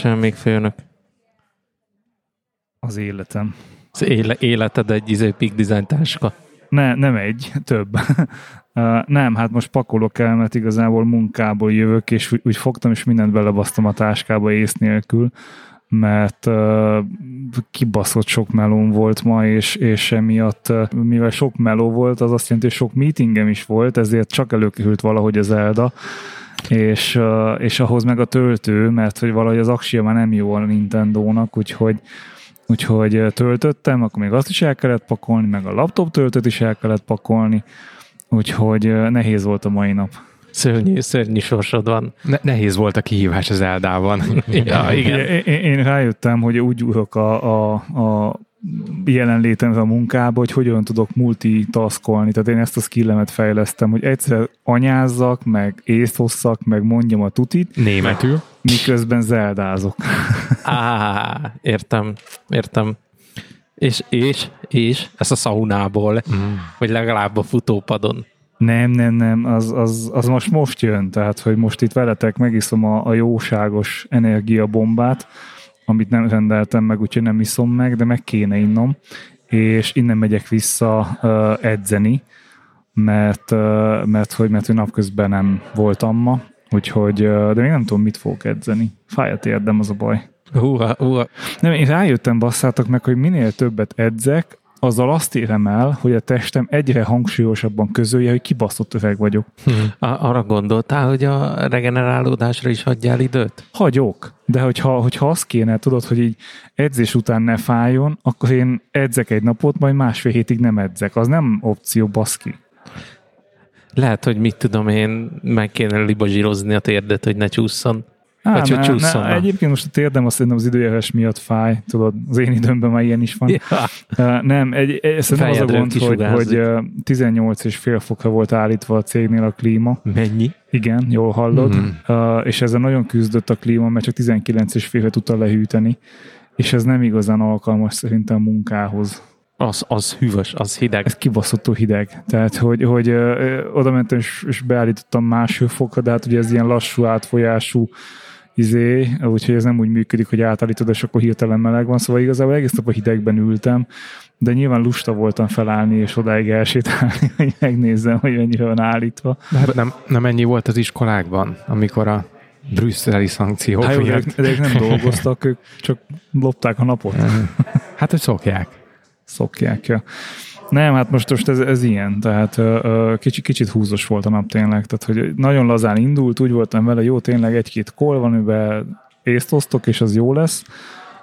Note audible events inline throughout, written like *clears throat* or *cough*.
Keresel még főnök? Az életem. Az éle, életed egy izé Peak Design táska. Ne, nem egy, több. *laughs* Uh, nem, hát most pakolok el, mert igazából munkából jövök, és úgy, úgy fogtam, és mindent belebasztam a táskába ész nélkül, mert uh, kibaszott sok melón volt ma, és, és emiatt, uh, mivel sok meló volt, az azt jelenti, hogy sok meetingem is volt, ezért csak előkerült valahogy az Elda, és, és ahhoz meg a töltő, mert hogy valahogy az Axia már nem jó a Nintendo-nak, úgyhogy úgyhogy töltöttem, akkor még azt is el kellett pakolni, meg a laptop töltőt is el kellett pakolni, úgyhogy nehéz volt a mai nap. Szörnyű, szörnyű sorsod van. Ne, nehéz volt a kihívás az Eldában. *laughs* ja, igen. Én, én rájöttem, hogy úgy ülök a, a, a jelenlétem a munkába, hogy hogyan tudok multitaskolni. Tehát én ezt a skillemet fejlesztem, hogy egyszer anyázzak, meg észosszak, meg mondjam a tutit. Németül. Miközben zeldázok. Á, értem, értem. És, és, és, ez a szaunából, mm. vagy legalább a futópadon. Nem, nem, nem, az, az, az most most jön, tehát, hogy most itt veletek megiszom a, a jóságos energiabombát, amit nem rendeltem meg, úgyhogy nem iszom meg, de meg kéne innom, és innen megyek vissza uh, edzeni, mert, uh, mert, hogy, mert hogy napközben nem voltam ma, úgyhogy, uh, de még nem tudom, mit fogok edzeni. Fáj a térdem, az a baj. Húha, húha. Nem, én rájöttem, basszátok meg, hogy minél többet edzek, azzal azt érem el, hogy a testem egyre hangsúlyosabban közölje, hogy kibaszott öveg vagyok. Hm. Arra gondoltál, hogy a regenerálódásra is hagyjál időt? Hagyok, de hogyha, hogyha azt kéne, tudod, hogy így edzés után ne fájjon, akkor én edzek egy napot, majd másfél hétig nem edzek. Az nem opció, baszki. Lehet, hogy mit tudom én, meg kéne libazsírozni a térdet, hogy ne csúszson. Á, Vagy ne, hogy ne, egyébként most a térdem azt szerintem az időjárás miatt fáj, tudod, az én időmben már ilyen is van. Ja. Uh, nem, egy, egy, szerintem az a gond, hogy, hogy 18 és fél fokra volt állítva a cégnél a klíma. Mennyi? Igen, jól hallod. Mm. Uh, és ezzel nagyon küzdött a klíma, mert csak 19 és fél tudta lehűteni, és ez nem igazán alkalmas szerintem a munkához. Az, az hűvös, az hideg. Ez kibaszottul hideg. Tehát, hogy, hogy ö, oda mentem és, és beállítottam más hőfokra, de hát ugye ez ilyen lassú átfolyású izé, úgyhogy ez nem úgy működik, hogy átállítod, és akkor hirtelen meleg van, szóval igazából egész nap a hidegben ültem, de nyilván lusta voltam felállni és odáig elsétálni, *laughs* hogy megnézzem, hogy mennyire van állítva. De hát nem, nem ennyi volt az iskolákban, amikor a brüsszeli szankciók hát, jó, de ők nem dolgoztak, ők csak lopták a napot. *laughs* Hát, hogy szokják. Szokják, ja. Nem, hát most, most ez, ez ilyen, tehát uh, kicsit, kicsit húzos volt a nap tényleg, tehát hogy nagyon lazán indult, úgy voltam vele, jó, tényleg egy-két kol van, amiben észt osztok, és az jó lesz.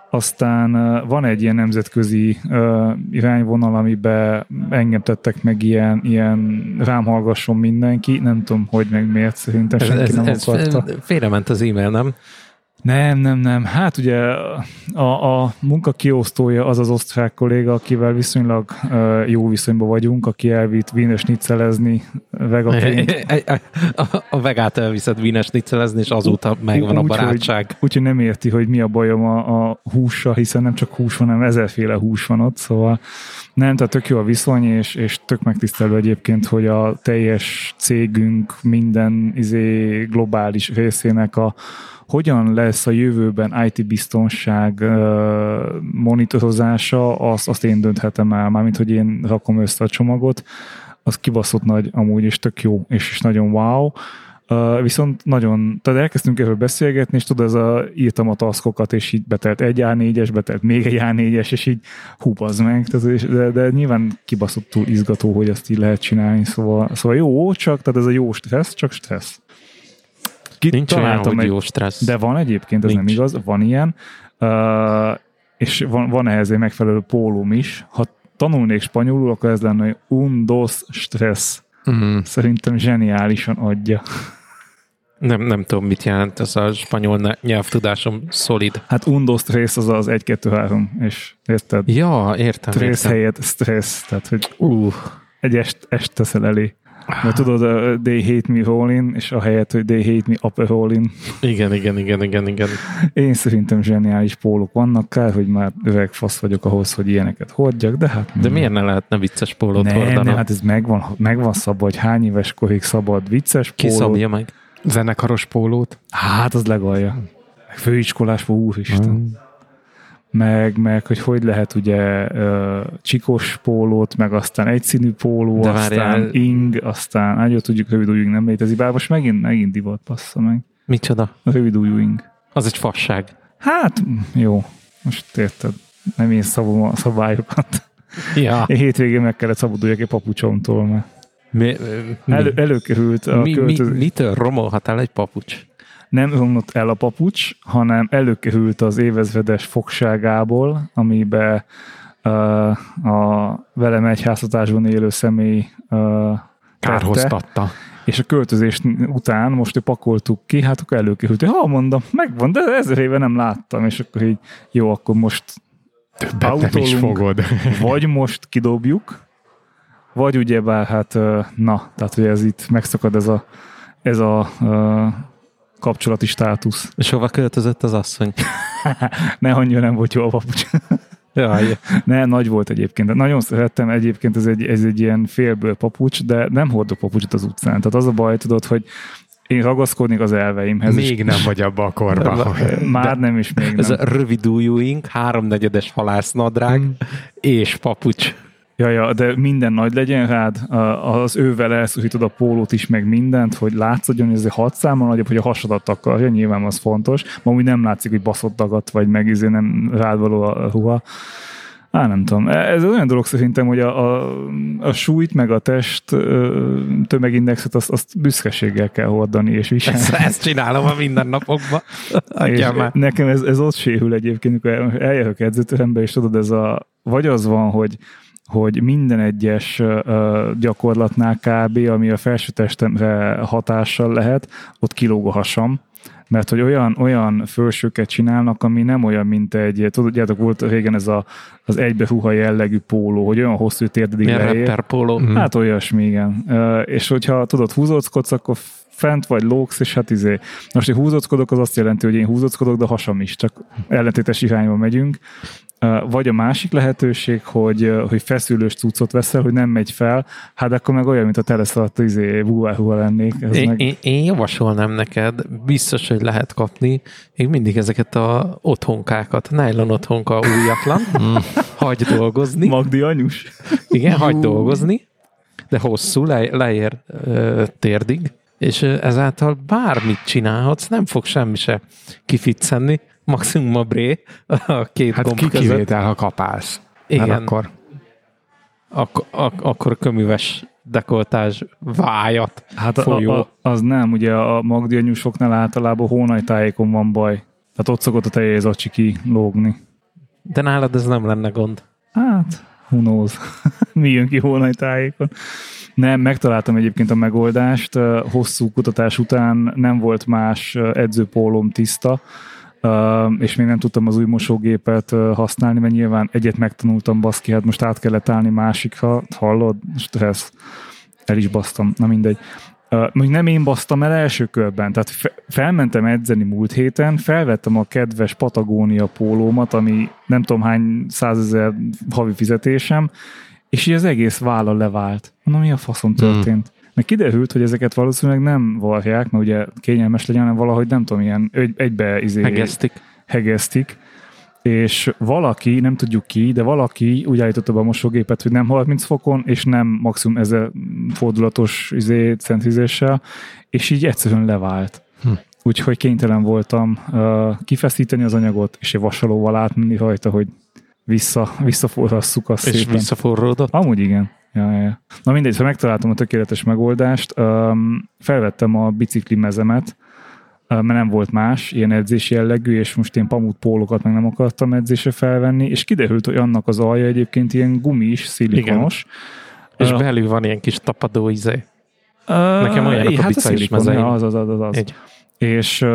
Aztán van egy ilyen nemzetközi uh, irányvonal, amiben engem tettek meg ilyen, ilyen rám hallgasson mindenki, nem tudom, hogy meg miért, szerintem senki ez, nem ez akarta. Félrement az e-mail, nem? Nem, nem, nem. Hát ugye a, a munka kiosztója az az osztrák kolléga, akivel viszonylag uh, jó viszonyban vagyunk, aki elvitt vínes niccelezni vegaként. *laughs* a, a vegát elviszed vínes niccelezni, és azóta megvan a barátság. Úgyhogy úgy, nem érti, hogy mi a bajom a, a hússal, hiszen nem csak hús van, hanem ezerféle hús van ott, szóval nem, tehát tök jó a viszony, és, és tök megtisztelő egyébként, hogy a teljes cégünk minden izé globális részének a hogyan lesz a jövőben IT biztonság monitorozása, azt, azt én dönthetem el, mármint, hogy én rakom össze a csomagot, az kibaszott nagy amúgy, és tök jó, és is nagyon wow. Uh, viszont nagyon, tehát elkezdtünk erről beszélgetni, és tudod, ez a, írtam a taszkokat, és így betelt egy A4-es, betelt még egy A4-es, és így hú, meg, de, de nyilván kibaszottul izgató, hogy ezt így lehet csinálni, szóval, szóval jó, csak, tehát ez a jó stressz, csak stressz. Ki Nincs olyan, hogy egy, jó stressz. De van egyébként, ez Nincs. nem igaz, van ilyen, uh, és van, van ehhez egy megfelelő pólum is. Ha tanulnék spanyolul, akkor ez lenne, hogy un, dos, stressz. Mm. Szerintem zseniálisan adja. Nem, nem tudom, mit jelent ez a spanyol nyelvtudásom szolid. Hát un, dos, stressz az az 1, 2, 3, és érted? Ja, értem. Stressz értem. helyett stressz, tehát hogy uh, egy est, est teszel elé. Mert tudod, uh, they hate me rolling, és a helyet, hogy they hate me upper rolling. Igen, igen, igen, igen, igen. Én szerintem zseniális pólók vannak, kár, hogy már öveg fasz vagyok ahhoz, hogy ilyeneket hordjak, de hát... De miért ne lehetne vicces pólót nem, hordani? Nem, hát ez megvan, megvan szabad, hogy hány éves korig szabad vicces pólót. Ki szabja meg? Zenekaros pólót? Hát az legalja. Főiskolásba, úristen. Mm. Meg, meg, hogy hogy lehet ugye csikos pólót, meg aztán egyszínű póló, De aztán várjál. ing, aztán, jó, tudjuk, rövid ujjing nem létezik, bár most megint, megint divat passza meg. Micsoda? A rövid ujjing. Az egy fasság. Hát, jó, most érted, nem én szabom a szabályokat. Ja. Én hétvégén meg kellett szabaduljak egy papucsomtól, mert Mi, mi, elő, előkerült a mi, mi, mitől romolhat el egy papucs? Nem romlott el a papucs, hanem előkerült az évezredes fogságából, amibe a velem egy háztatásban élő személy Kárhoztatta. és a költözés után most ő pakoltuk ki, hát akkor előkerült, hogy ha mondom, megvan, de ezer éve nem láttam, és akkor így jó, akkor most Többet nem is fogod. *laughs* vagy most kidobjuk, vagy ugyebár hát na, tehát hogy ez itt megszakad ez a, ez a kapcsolati státusz. És hova költözött az asszony? *laughs* Ne annyira nem volt jó a papucs. *laughs* Jaj, Ne, nagy volt egyébként. De nagyon szerettem egyébként, ez egy, ez egy ilyen félből papucs, de nem hordok papucsot az utcán. Tehát az a baj, tudod, hogy én ragaszkodnék az elveimhez. Még nem vagy abba a korban. *laughs* Már nem is még ez nem. a rövid ujjúink, háromnegyedes halásznadrág Mm. és papucs. Ja, ja, de minden nagy legyen rád, az ővel elszújtod a pólót is, meg mindent, hogy látszódjon, hogy ez egy hat számmal nagyobb, hogy a hasadat akarja, nyilván az fontos. Ma úgy nem látszik, hogy baszott dagat, vagy meg izé nem rád való a ruha. Á, nem tudom. Ez olyan dolog szerintem, hogy a, a, a súlyt, meg a test tömegindexet, azt, azt büszkeséggel kell hordani és viselni. Ezt, ezt csinálom a mindennapokban. *laughs* Adjál már. nekem ez, ez ott sérül egyébként, amikor eljövök edzőterembe, és tudod, ez a, vagy az van, hogy hogy minden egyes gyakorlatnál kb., ami a felső testemre hatással lehet, ott kilóg a hasam, mert hogy olyan, olyan fölsőket csinálnak, ami nem olyan, mint egy, tudjátok, volt régen ez a, az egybehuha jellegű póló, hogy olyan hosszú térdedig leér. póló. Hát olyasmi, igen. És hogyha tudod, húzóckodsz, akkor fent vagy lógsz, és hát izé. Most, hogy húzóckodok, az azt jelenti, hogy én húzóckodok, de hasam is, csak ellentétes irányba megyünk. Vagy a másik lehetőség, hogy, hogy feszülős cuccot veszel, hogy nem megy fel, hát akkor meg olyan, mint a teleszaladt izé, búváhúva lennék. Ez Én, meg... én, én javasolnám neked, biztos, hogy lehet kapni, még mindig ezeket a otthonkákat, nylon otthonka újatlan, *laughs* hagy dolgozni, Magdi anyus? igen, hagy dolgozni, de hosszú, le, leér ö, térdig, és ezáltal bármit csinálhatsz, nem fog semmi se kificcenni, maximum a bré a két Hát gomb ki között. kivétel, ha kapálsz. Igen, akkor ak- ak- akkor köműves dekoltás vájat Hát a, folyó. a, az nem, ugye a Magdi anyusoknál általában hónajtájékon van baj. Tehát ott szokott a teljéz acsi kilógni. De nálad ez nem lenne gond. Hát, who knows. *laughs* Mi jön ki hónajtájékon. Nem, megtaláltam egyébként a megoldást. Hosszú kutatás után nem volt más ö, edzőpólóm tiszta, és még nem tudtam az új mosógépet használni, mert nyilván egyet megtanultam, baszki, hát most át kellett állni másikra, hallod? Stressz. El is basztam, na mindegy. Uh, még nem én basztam el első körben, tehát fe- felmentem edzeni múlt héten, felvettem a kedves Patagónia pólómat, ami nem tudom hány százezer havi fizetésem, és így az egész válla levált. Mondom, mi a faszom történt? Hmm. Meg kiderült, hogy ezeket valószínűleg nem varják, mert ugye kényelmes legyen, hanem valahogy nem tudom, ilyen egy, egybe izé, Megeztik. hegesztik, és valaki, nem tudjuk ki, de valaki úgy állította be a mosógépet, hogy nem 30 fokon, és nem maximum ezer fordulatos izé, centrizéssel, és így egyszerűen levált. Hm. Úgyhogy kénytelen voltam uh, kifeszíteni az anyagot, és egy vasalóval átmenni rajta, hogy vissza, visszaforrasszuk azt És szépen. visszaforródott. Amúgy igen. Ja, ja. Na mindegy, szóval megtaláltam a tökéletes megoldást. Felvettem a bicikli mezemet, uh, mert nem volt más, ilyen edzési jellegű, és most én pamut pólókat meg nem akartam edzésre felvenni, és kiderült, hogy annak az alja egyébként ilyen gumis, szilikonos. És Ö, belül van ilyen kis tapadó izé. Uh, Nekem olyanok a hát biciklis szilikon, az, az, az, az, az. Egy. És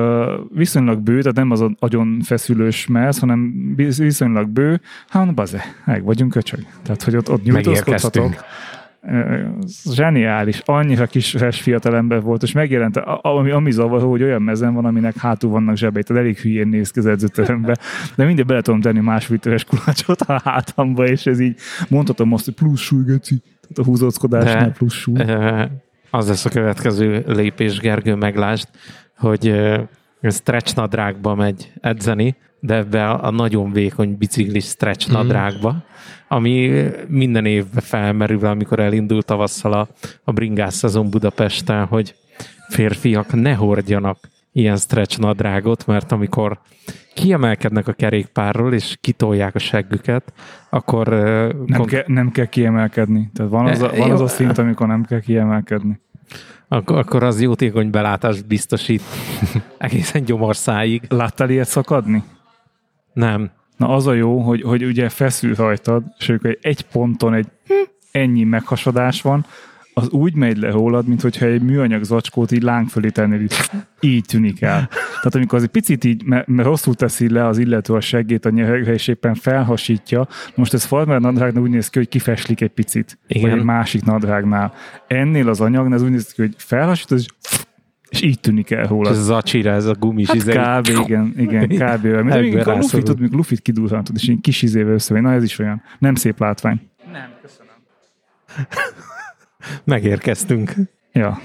viszonylag bő, tehát nem az a agyon feszülős mez, hanem viszonylag bő, hát baze, meg vagyunk köcsög. Tehát, hogy ott, ott nyújtózkodhatok. zseniális. Annyira kis fiatal ember volt, és megjelent, ami, ami zavaró, hogy olyan mezen van, aminek hátul vannak zsebei, tehát elég hülyén néz ki az edzőterembe, de mindig bele tudom tenni másfél literes kulácsot a hátamba, és ez így mondhatom azt, hogy plusz súly, geci. Tehát a húzóckodásnál De- plusz súly. Az lesz a következő lépés, Gergő, meglásd, hogy stretch nadrágba megy edzeni, de ebbe a nagyon vékony biciklis stretch Mhm. nadrágba, ami minden évben felmerül, amikor elindult tavasszal a, a bringás szezon Budapesten, hogy férfiak ne hordjanak ilyen stretch nadrágot, mert amikor kiemelkednek a kerékpárról, és kitolják a seggüket, akkor Nem, kon- ke, nem kell kiemelkedni. Tehát van az, a, van az a szint, amikor nem kell kiemelkedni. akkor, akkor az jótékony belátást biztosít *laughs* egészen gyomorszáig. Láttál ilyet szakadni? Nem. Na az a jó, hogy, hogy ugye feszül rajtad, és amikor egy ponton egy ennyi meghasadás van, az úgy megy le rólad, mint hogyha egy műanyag zacskót így láng fölé tennél, így, így tűnik el. Tehát amikor az egy picit így, mert, mert rosszul teszi le az illető a seggét a nyelvre, és éppen felhasítja, most ez farmer nadrágnál úgy néz ki, hogy kifeslik egy picit. Igen. Vagy egy másik nadrágnál. Ennél az anyagnál ez úgy néz ki, hogy felhasítod, és, és így tűnik el És rólad. ez az acsira, ez a gumis Hát izé. kb. igen, igen, kb. Ebből amikor a lufit, tudod, mikor lufit kidurrantod, és így kis izével összevegy. Na ez is olyan. Nem szép látvány. Megérkeztünk. Ja.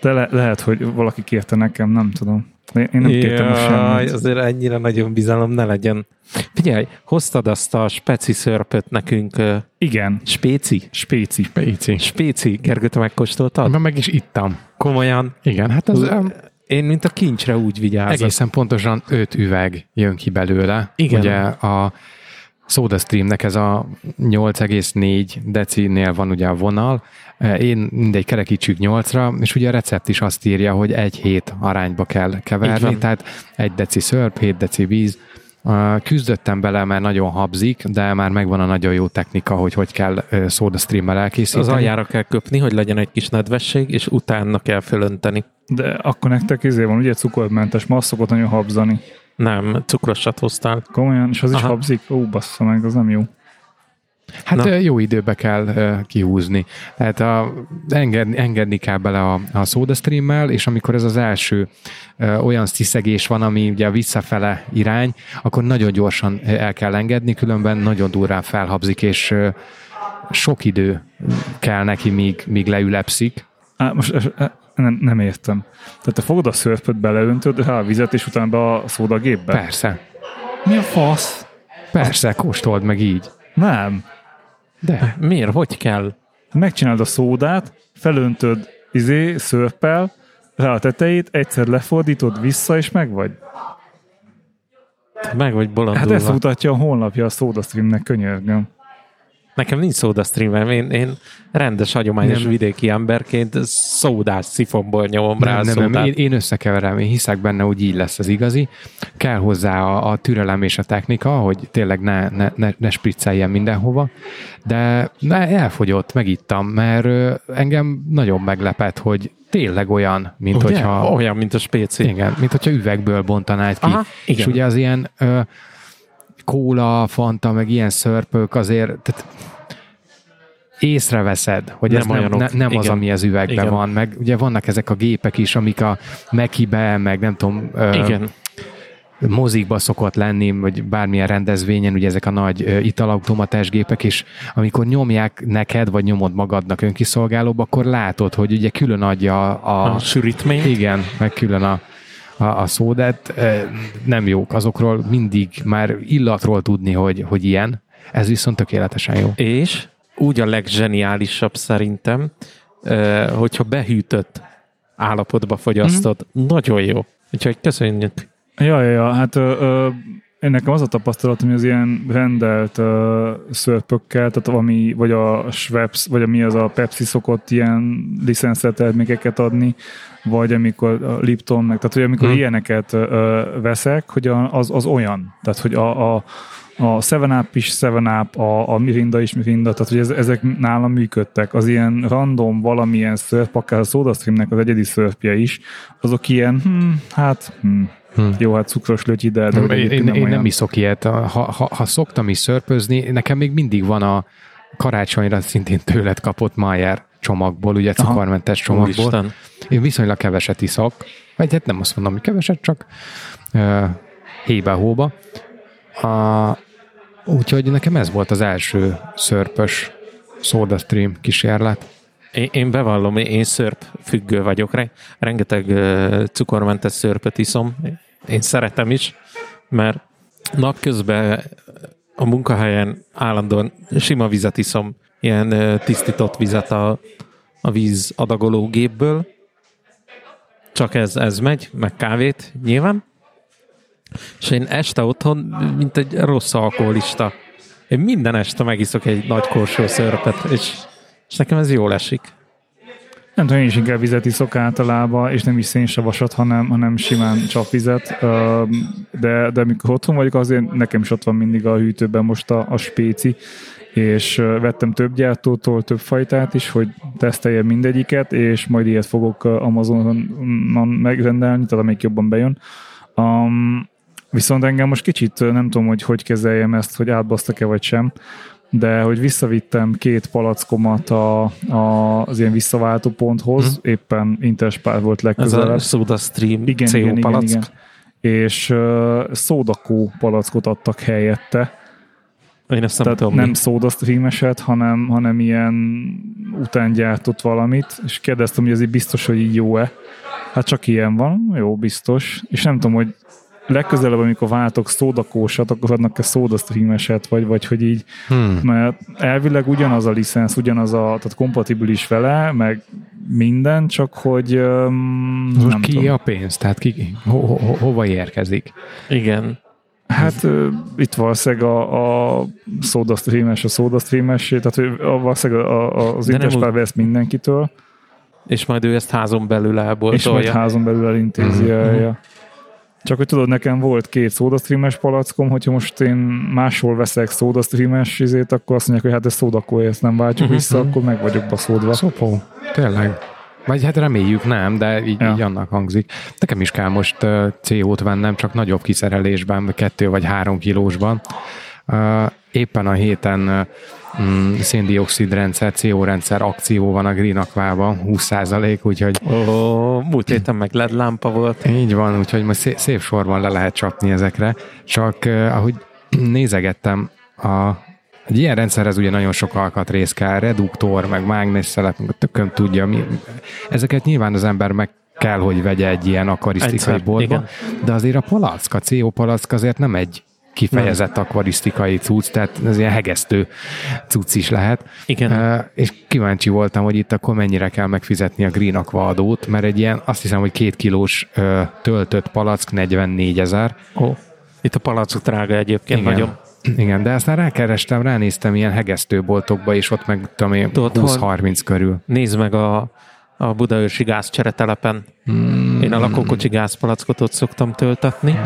De le- lehet, hogy valaki kérte nekem, nem tudom. De Én nem kértem Jaj, semmit. azért ennyire nagyon bizalom ne legyen. Figyelj, hoztad azt a speci szörpöt nekünk. ö, Igen, Spéci? spéci. Péci. Spéci. Gergő, te megkóstoltad? Ma meg is ittam. Komolyan. Igen, hát az um, Én, mint a kincsre úgy vigyázok. egészen pontosan öt üveg jön ki belőle. Igen. Ugye a SodaStreamnek ez a 8,4 decinél van ugye a vonal, Eh, én mindegy kerekítsük 8-ra, és ugye a recept is azt írja, hogy egy hét arányba kell keverni, tehát egy deci szörp, 7 deci víz. Uh, Küzdöttem bele, mert nagyon habzik, de már megvan a nagyon jó technika, hogy hogy kell uh, SodaStream-mel elkészíteni. Az aljára kell köpni, hogy legyen egy kis nedvesség, és utána kell fölönteni. De akkor nektek izé van, ugye cukormentes, ma azt szokott nagyon habzani. Nem, cukrosat hoztál. Komolyan, és az is Aha. habzik? Ó, bassza meg, az nem jó. Hát Na. Jó időbe kell uh, kihúzni. Tehát a, engedni, engedni kell bele a, a SodaStream-mel, és amikor ez az első uh, olyan sziszegés van, ami ugye visszafele irány, akkor nagyon gyorsan el kell engedni, különben nagyon durrán felhabzik, és uh, sok idő kell neki, míg, míg leülepszik. Á, most nem, nem értem. Tehát te fogod a szörpöt, beleöntöd rá a vizet, és utána be a szódagépbe? Persze, Mi a fasz? persze, kóstold meg így. Nem. De Miért? Hogy kell? Megcsinálod a szódát, felöntöd izé, szörppel, rá a tetejét, egyszer lefordítod vissza, és meg vagy. Meg vagy Hát bolondulva. ezt mutatja a honlapja a SodaStreamnek, könyörgöm. Nekem nincs szódastreamem, én, én rendes, hagyományos Nem. vidéki emberként szódás szifomból nyomom rá nem, nem, nem, én, én összekeverem, én hiszek benne, hogy így lesz az igazi. Kell hozzá a, a türelem és a technika, hogy tényleg ne, ne, ne, ne spricceljen mindenhova, de elfogyott, megittam, mert engem nagyon meglepett, hogy tényleg olyan, mint Ugye? hogyha... Olyan, mint a spéci. Igen, mint hogyha üvegből bontanád ki. Aha, igen. És ugye az ilyen ö, kóla, fanta, meg ilyen szörpök azért, tehát észreveszed, hogy Nem ez nem, olyanok. ne, nem az, ami az üvegben Igen. van, meg ugye vannak ezek a gépek is, amik a Mekibe, meg nem tudom, ö, Igen. mozikba szokott lenni, vagy bármilyen rendezvényen, ugye ezek a nagy ö, italautomatás gépek, és amikor nyomják neked, vagy nyomod magadnak önkiszolgálóba, akkor látod, hogy ugye külön adja a, A sűrítmény. igen, meg külön a, a, a szódát. Nem jók azokról, mindig már illatról tudni, hogy, hogy ilyen. Ez viszont tökéletesen jó. És úgy a legzseniálisabb szerintem, hogyha behűtött állapotba fogyasztod. Mhm. Nagyon jó. Úgyhogy köszönjük. Ja, ja, ja, hát ö, ö, én nekem az a tapasztalatom, hogy az ilyen rendelt ö, szörpökkel, tehát valami, vagy a Schweppes, vagy a mi az a Pepsi szokott ilyen licenszelt termékeket adni, vagy amikor a Lipton, meg, tehát hogy amikor Hmm. ilyeneket ö, veszek, hogy az, az olyan, tehát hogy a, a a Seven Up is Seven Up, a, a Mirinda is Mirinda, tehát hogy ez, ezek nálam működtek. Az ilyen random valamilyen szörp, akár a SodaStreamnek az egyedi szörpje is, azok ilyen, hm, hát, hm, Hm. jó, hát cukros lötyi, de, de Én, én, egyébként én nem, iszok ilyet. Ha, ha, ha szoktam is szörpözni, nekem még mindig van a karácsonyra szintén tőled kapott Mayer csomagból, ugye cukormentes csomagból. Úristen. Én viszonylag keveset iszok. Vagy hát nem azt mondom, hogy keveset, csak uh, hébe-hóba. A, úgyhogy nekem ez volt az első szörpös SodaStream kísérlet. Én, én bevallom, én szörp függő vagyok. Re- Rengeteg uh, cukormentes szörpet iszom. Én szeretem is, mert napközben a munkahelyen állandóan sima vizet iszom, ilyen tisztított vizet a, a víz adagoló gépből. Csak ez, ez megy, meg kávét nyilván. És én este otthon, mint egy rossz alkoholista, én minden este megiszok egy nagy korsó szörpet, és, és nekem ez jól esik. Nem tudom, én is inkább vizet iszok általában, és nem is szénsavasat, hanem, hanem simán csapvizet. De, de amikor otthon vagyok, azért nekem is ott van mindig a hűtőben most a, a spéci, és vettem több gyártótól több fajtát is, hogy teszteljem mindegyiket, és majd ilyet fogok Amazonon megrendelni, tehát amelyik jobban bejön. Um, viszont engem most kicsit nem tudom, hogy hogy kezeljem ezt, hogy átbasztak-e vagy sem, de hogy visszavittem két palackomat a, a, az ilyen visszaváltó ponthoz, hmm. éppen Interspár volt Ez a legközelebb. Soda Stream Igen, CO igen, igen, palack. igen. És uh, szódakó palackot adtak helyette. Én ezt nem Tehát tudom. nem mi. szódasztrímeset, hanem, hanem ilyen után gyártott valamit, és kérdeztem, hogy ez így biztos, hogy így jó-e. Hát csak ilyen van, jó, biztos. És nem tudom, hogy legközelebb, amikor váltok szódakósat, akkor adnak-e szódasztrímeset, vagy, vagy hogy így, Hmm. mert elvileg ugyanaz a licensz, ugyanaz a, tehát kompatibilis vele, meg minden, csak hogy um, Most nem ki tudom. a pénz? Tehát ki, ho, ho, ho, hova érkezik? Igen. Hát ö, itt valószínűleg a, a szódasztrímes, a szódasztrímes, tehát valószínűleg a, a, az Interspár úgy- vesz mindenkitől, És majd ő ezt házon belül és majd elboltolja. házon belül elintézi. Mhm, Mm-hmm. mhm. Ja. Csak hogy tudod, nekem volt két szódasztrímes palackom, hogyha most én máshol veszek szódasztrímes izét, akkor azt mondják, hogy hát ez szódakó, ezt nem váltjuk Mhm, vissza, akkor meg vagyok baszódva. Szopó. Tényleg. Vagy hát reméljük nem, de így, ja. így annak hangzik. Nekem is kell most uh, CO-t vennem, csak nagyobb kiszerelésben, kettő vagy három kilósban. Uh, éppen a héten uh, mm, széndiokszid rendszer, CO rendszer akció van a Green Aquában, 20%, úgyhogy Ó, múlt héten meg LED lámpa volt. így van, úgyhogy most szép, szép sorban le lehet csapni ezekre. Csak uh, ahogy *clears throat* nézegettem, a, egy ilyen rendszerhez ugye nagyon sok alkatrész kell, reduktor, meg mágnesszelep, meg a tököm tudja. Mi, ezeket nyilván az ember meg kell, hogy vegye egy ilyen akvarisztikai Egyszer, boltba, de azért a palack, a CO palack azért nem egy kifejezett akvarisztikai cucc, tehát ez ilyen hegesztő cucc is lehet. Igen. Uh, és kíváncsi voltam, hogy itt akkor mennyire kell megfizetni a Green Aqua adót, mert egy ilyen, azt hiszem, hogy két kilós uh, töltött palack 44 ezer. Ó. Itt a palackok drága egyébként Igen. nagyon. Igen, de aztán rákerestem, ránéztem ilyen hegesztőboltokba, és ott meg tudom én, Tudod, hol? 20-30 körül. Nézd meg a, a Budaörsi gázcseretelepen. Mm, Én a lakókocsi gázpalackot ott szoktam töltetni.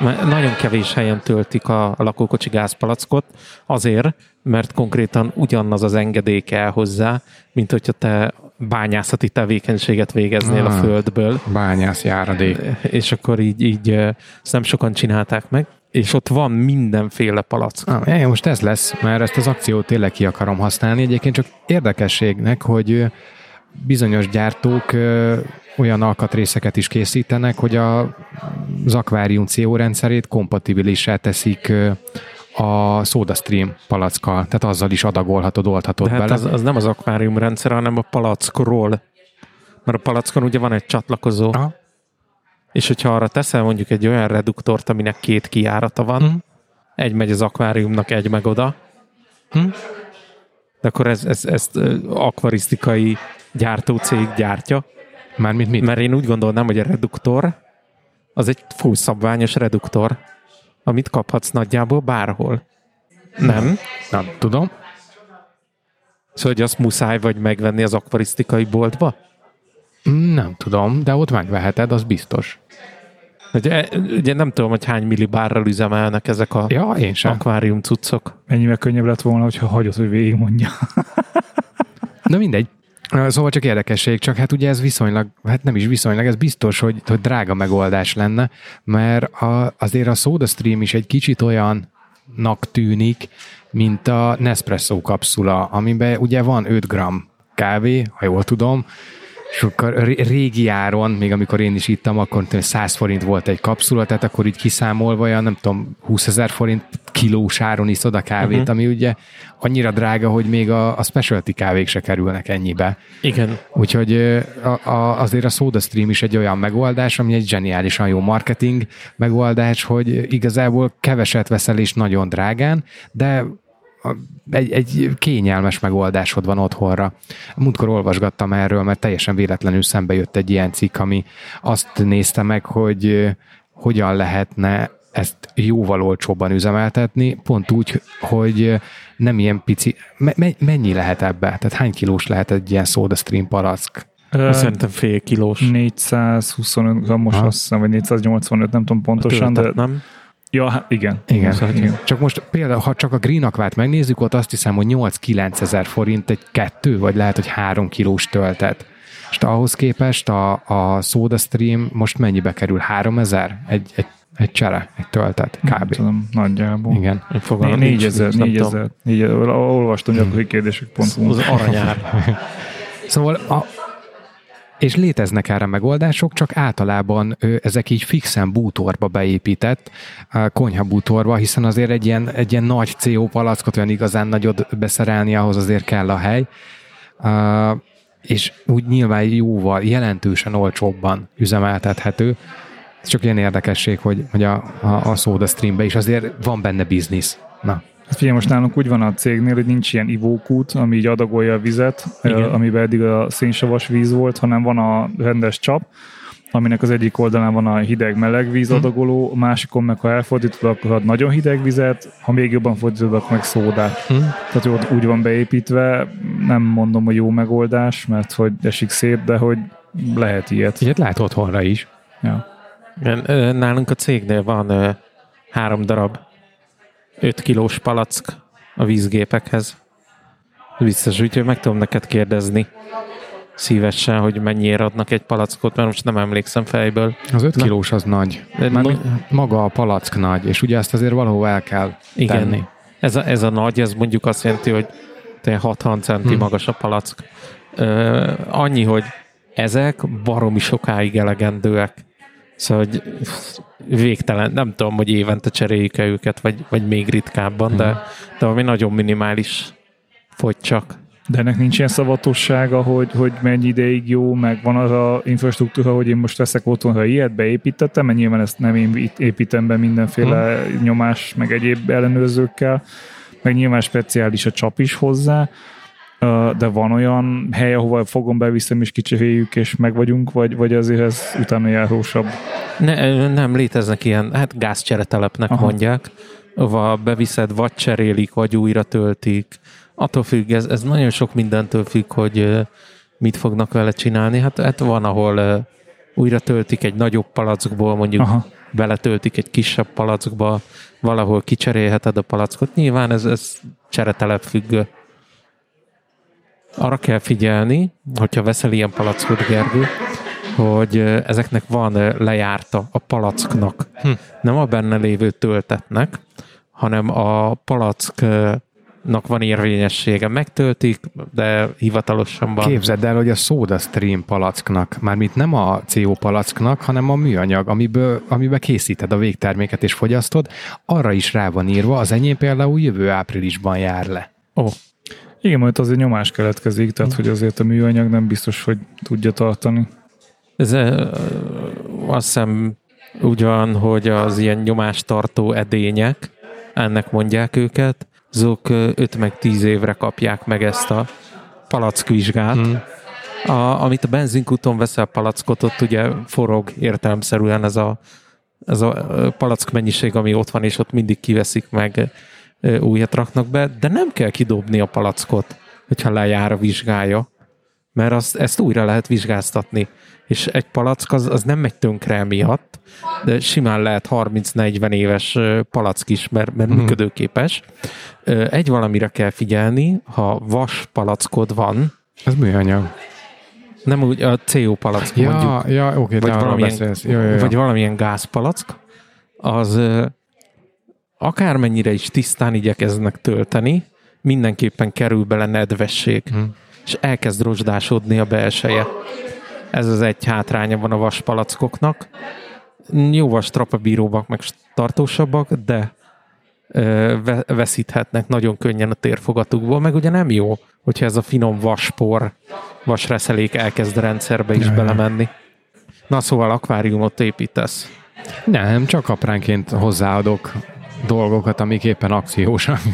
Mert nagyon kevés helyen töltik a, a lakókocsi gázpalackot, azért, mert konkrétan ugyanaz az engedély kell hozzá, mint hogyha te bányászati tevékenységet végeznél a Ah. földből, bányász járadék. és akkor így, így ezt nem sokan csinálták meg, és ott van mindenféle palack. Ah, ja, most ez lesz, mert ezt az akciót tényleg ki akarom használni. Egyébként csak érdekességnek, hogy bizonyos gyártók ö, olyan alkatrészeket is készítenek, hogy a, az akvárium CO rendszerét kompatibilissá teszik ö, a SodaStream palackkal, tehát azzal is adagolhatod, oldhatod De hát bele. az, az nem az akvárium rendszer, hanem a palackról. Mert a palackon ugye van egy csatlakozó, Aha. és hogyha arra teszel mondjuk egy olyan reduktort, aminek két kijárata van, Mhm. egy megy az akváriumnak, egy meg oda, Mhm. de akkor ez, ez, ezt akvarisztikai gyártócég gyártja, Mármint mit? mert én úgy gondolnám, hogy a reduktor az egy full szabványos reduktor, amit kaphatsz nagyjából bárhol. Nem? Nem tudom. Szóval, hogy azt muszáj vagy megvenni az akvarisztikai boltba? Nem tudom, de ott megveheted, az biztos. Ugye, ugye nem tudom, hogy hány millibárral üzemelnek ezek a Ja, én sem. akvárium cuccok. Mennyivel könnyebb lett volna, hogyha hagyod, hogy végigmondja. Na mindegy. Szóval csak érdekesség, csak hát ugye ez viszonylag, hát nem is viszonylag, ez biztos, hogy, hogy drága megoldás lenne, mert a, azért a SodaStream is egy kicsit olyannak tűnik, mint a Nespresso kapszula, amiben ugye van 5 g kávé, ha jól tudom, és akkor régi áron, még amikor én is ittam, akkor 100 forint volt egy kapszula, tehát akkor így kiszámolva olyan, nem tudom, 20 ezer forint kilós áron iszod a kávét, uh-huh. ami ugye annyira drága, hogy még a, a specialty kávék se kerülnek ennyibe. Igen. Úgyhogy a, a, azért a SodaStream is egy olyan megoldás, ami egy zseniálisan jó marketing megoldás, hogy igazából keveset veszel és nagyon drágán, de egy, egy kényelmes megoldásod van otthonra. Múltkor olvasgattam erről, mert teljesen véletlenül szembe jött egy ilyen cikk, ami azt nézte meg, hogy hogyan lehetne ezt jóval olcsóbban üzemeltetni, pont úgy, hogy nem ilyen pici, me- mennyi lehet ebbe? Tehát hány kilós lehet egy ilyen SodaStream palack? Szerintem fél kilós. 425 grammos, azt hiszem, vagy 485, nem tudom pontosan, de nem? Ja, hát igen. Igen. Szóval, igen. Csak most például, ha csak a Green Aquát megnézzük, ott azt hiszem, hogy 8-9 ezer forint egy kettő, vagy lehet, hogy három kilós töltet. És ahhoz képest a, a SodaStream most mennyibe kerül? 3 ezer? Egy, egy egy csere, egy töltet, kb. Nem tudom, nagyjából. Igen. Fogalmam, 4000, 4000, 4000, olvastam gyakori kérdések pont. Az aranyár. *laughs* szóval a, és léteznek erre megoldások, csak általában ezek így fixen bútorba beépített, konyha bútorba, hiszen azért egy ilyen, egy ilyen nagy CO palackot olyan igazán nagyot beszerelni, ahhoz azért kell a hely. És úgy nyilván jóval, jelentősen olcsóbban üzemeltethető. Ez csak ilyen érdekesség, hogy, hogy a, a, a Soda Streambe is azért van benne biznisz. Na. Hát figyelj, most nálunk úgy van a cégnél, hogy nincs ilyen ivókút, ami így adagolja a vizet, Igen. amiben eddig a szénsavas víz volt, hanem van a rendes csap, aminek az egyik oldalán van a hideg-meleg vízadagoló, a másikon meg ha elfordítod, akkor ad nagyon hideg vizet, ha még jobban fordítod, akkor meg szódát. Hmm. Tehát ott úgy van beépítve, nem mondom, hogy jó megoldás, mert hogy esik szét, de hogy lehet ilyet. Ilyet lehet otthonra is. Ja. Nálunk a cégnél van három darab 5 kilós palack a vízgépekhez. Biztos, úgyhogy meg tudom neked kérdezni szívesen, hogy mennyiért adnak egy palackot, mert most nem emlékszem fejből. Az 5 kilós az nagy. Már no, maga a palack nagy, és ugye ezt azért valahol el kell igen. tenni. Ez a, ez a nagy, ez mondjuk azt jelenti, hogy 60 centi hmm. magas a palack. Ö, annyi, hogy ezek baromi sokáig elegendőek. Szóval, hogy végtelen, nem tudom, hogy évente cseréljük-e őket, vagy, vagy még ritkábban, hmm. de, de valami nagyon minimális fogy csak. De ennek nincs ilyen szavatossága, hogy, hogy mennyi ideig jó, meg van az a infrastruktúra, hogy én most veszek otthonra ilyet, beépítettem, mert nyilván ezt nem én építem be mindenféle hmm. nyomás, meg egyéb ellenőrzőkkel, meg nyilván speciális a csap is hozzá, de van olyan hely, ahova fogom beviszem és kicseréljük, és meg vagyunk, vagy, vagy azért ez utána járósabb? Ne, nem léteznek ilyen, hát gázcseretelepnek Aha. mondják, ahova beviszed, vagy cserélik, vagy újra töltik. Attól függ, ez, ez nagyon sok mindentől függ, hogy mit fognak vele csinálni. Hát, hát van, ahol újra töltik egy nagyobb palackból, mondjuk Aha. beletöltik egy kisebb palackba, valahol kicserélheted a palackot. Nyilván ez, ez cseretelep függő arra kell figyelni, hogyha veszel ilyen palackot, Gergő, hogy ezeknek van lejárta a palacknak. Hm. Nem a benne lévő töltetnek, hanem a palacknak van érvényessége. Megtöltik, de hivatalosan van. Képzeld el, hogy a Soda Stream palacknak, mármint nem a CO palacknak, hanem a műanyag, amiből, amiben készíted a végterméket és fogyasztod, arra is rá van írva, az enyém például jövő áprilisban jár le. Ó, igen, majd azért nyomás keletkezik, tehát hogy azért a műanyag nem biztos, hogy tudja tartani. Ez azt hiszem ugyan, hogy az ilyen nyomástartó edények, ennek mondják őket, azok 5 meg 10 évre kapják meg ezt a palackvizsgát. Hmm. A, amit a benzinkúton veszel palackot, ott ugye forog értelemszerűen ez a, ez a palack mennyiség, ami ott van, és ott mindig kiveszik meg újat raknak be, de nem kell kidobni a palackot, hogyha lejár a vizsgája, mert azt, ezt újra lehet vizsgáztatni. És egy palack az, az nem megy tönkre miatt, de simán lehet 30-40 éves palack is, mert, mert hmm. működőképes. Egy valamire kell figyelni, ha vas palackod van, ez műanyag. Nem úgy a CO palack ja, mondjuk. Ja, oké, vagy, valamilyen, ja, ja, ja. vagy valamilyen gázpalack, az akármennyire is tisztán igyekeznek tölteni, mindenképpen kerül bele nedvesség, hmm. és elkezd rozsdásodni a belseje. Ez az egy hátránya van a vaspalackoknak. Jóval strapabíróbbak, meg tartósabbak, de ö, ve- veszíthetnek nagyon könnyen a térfogatukból, meg ugye nem jó, hogyha ez a finom vaspor, vasreszelék elkezd a rendszerbe is Jaj. belemenni. Na szóval akváriumot építesz. Nem, csak apránként hozzáadok dolgokat, amik éppen akciósak. *laughs*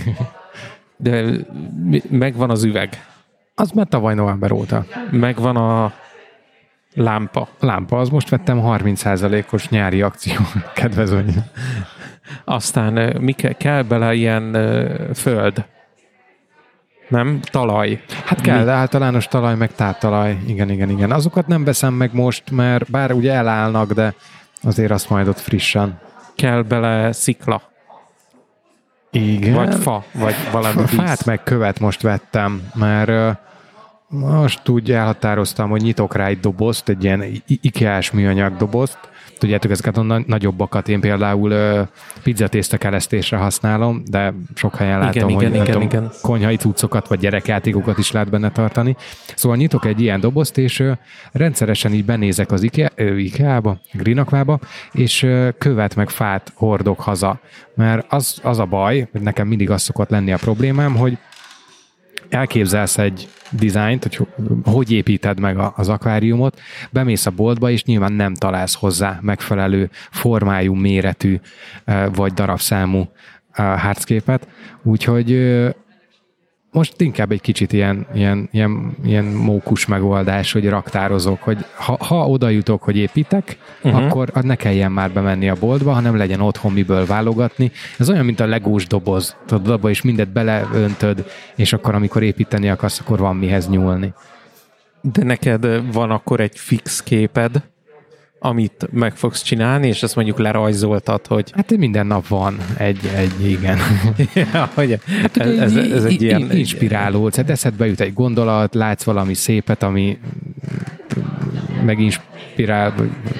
De mi- megvan az üveg, Az már tavaly november óta. megvan a lámpa. Lámpa, az most vettem 30%-os nyári akció *laughs* kedvezmény. Aztán mi ke- kell bele ilyen föld. Nem? Talaj. Hát kell, de általános talaj, meg táptalaj. Igen, igen, igen. Azokat nem veszem meg most, mert bár ugye elállnak, de azért azt majd ott frissen. Kell bele szikla. Igen. Vagy fa, vagy valami dísz. Fát meg követ most vettem, mert most úgy elhatároztam, hogy nyitok rá egy dobozt, egy ilyen i- ikeás műanyag dobozt. Tudjátok, ezeket a na- nagyobbakat én például ö, pizzatészta használom, de sok helyen látom, Igen, hogy igen, igen, tudom, igen. konyhai cuccokat vagy gyerekjátékokat is lehet benne tartani. Szóval nyitok egy ilyen dobozt, és ö, rendszeresen így benézek az Ikea, ö, Ikeába, Greenakvába, és ö, követ meg fát hordok haza. Mert az, az a baj, hogy nekem mindig az szokott lenni a problémám, hogy elképzelsz egy dizájnt, hogy hogy építed meg az akváriumot, bemész a boltba, és nyilván nem találsz hozzá megfelelő formájú, méretű eh, vagy darabszámú eh, harcképet, úgyhogy eh, most inkább egy kicsit ilyen, ilyen, ilyen, ilyen mókus megoldás, hogy raktározok, hogy ha, ha oda jutok, hogy építek, uh-huh. akkor ne kelljen már bemenni a boltba, hanem legyen otthon miből válogatni. Ez olyan, mint a legós doboz. Tudod, abba is mindet beleöntöd, és akkor, amikor építeni akarsz, akkor van mihez nyúlni. De neked van akkor egy fix képed, amit meg fogsz csinálni, és ezt mondjuk lerajzoltad, hogy Hát minden nap van egy, egy igen. *laughs* ja, hogy Hát ez, ez, ez egy ilyen... i- inspiráló, tehát eszedbe jut egy gondolat, látsz valami szépet, ami meginspirál,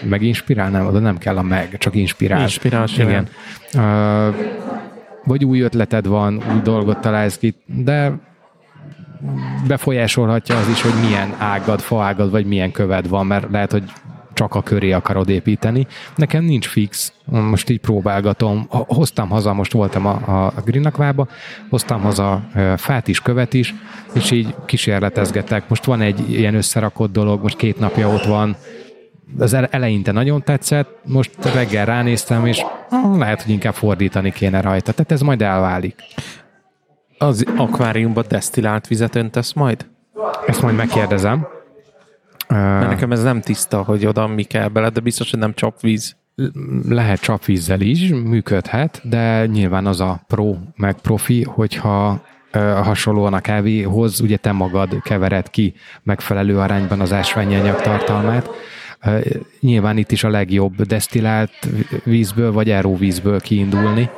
meginspirál, nem, oda nem kell a meg, csak inspirál. Inspirál. Igen. Uh, vagy új ötleted van, új dolgot találsz ki, de befolyásolhatja az is, hogy milyen ágad, faágad, vagy milyen köved van, mert lehet, hogy csak a köré akarod építeni. Nekem nincs fix, most így próbálgatom. Hoztam haza, most voltam a, a Greenakvába, hoztam haza fát is, követ is, és így kísérletezgetek. Most van egy ilyen összerakott dolog, most két napja ott van, az ele- eleinte nagyon tetszett, most reggel ránéztem, és ah, lehet, hogy inkább fordítani kéne rajta. Tehát ez majd elválik. Az akváriumba desztillált vizet öntesz majd? Ezt majd megkérdezem. Mert nekem ez nem tiszta, hogy oda mi kell bele, de biztos, hogy nem csapvíz. lehet csapvízzel is, működhet, de nyilván az a pro meg profi, hogyha hasonlóan a kávéhoz, ugye te magad kevered ki megfelelő arányban az ásványi anyag tartalmát. Nyilván itt is a legjobb desztillált vízből vagy vízből kiindulni.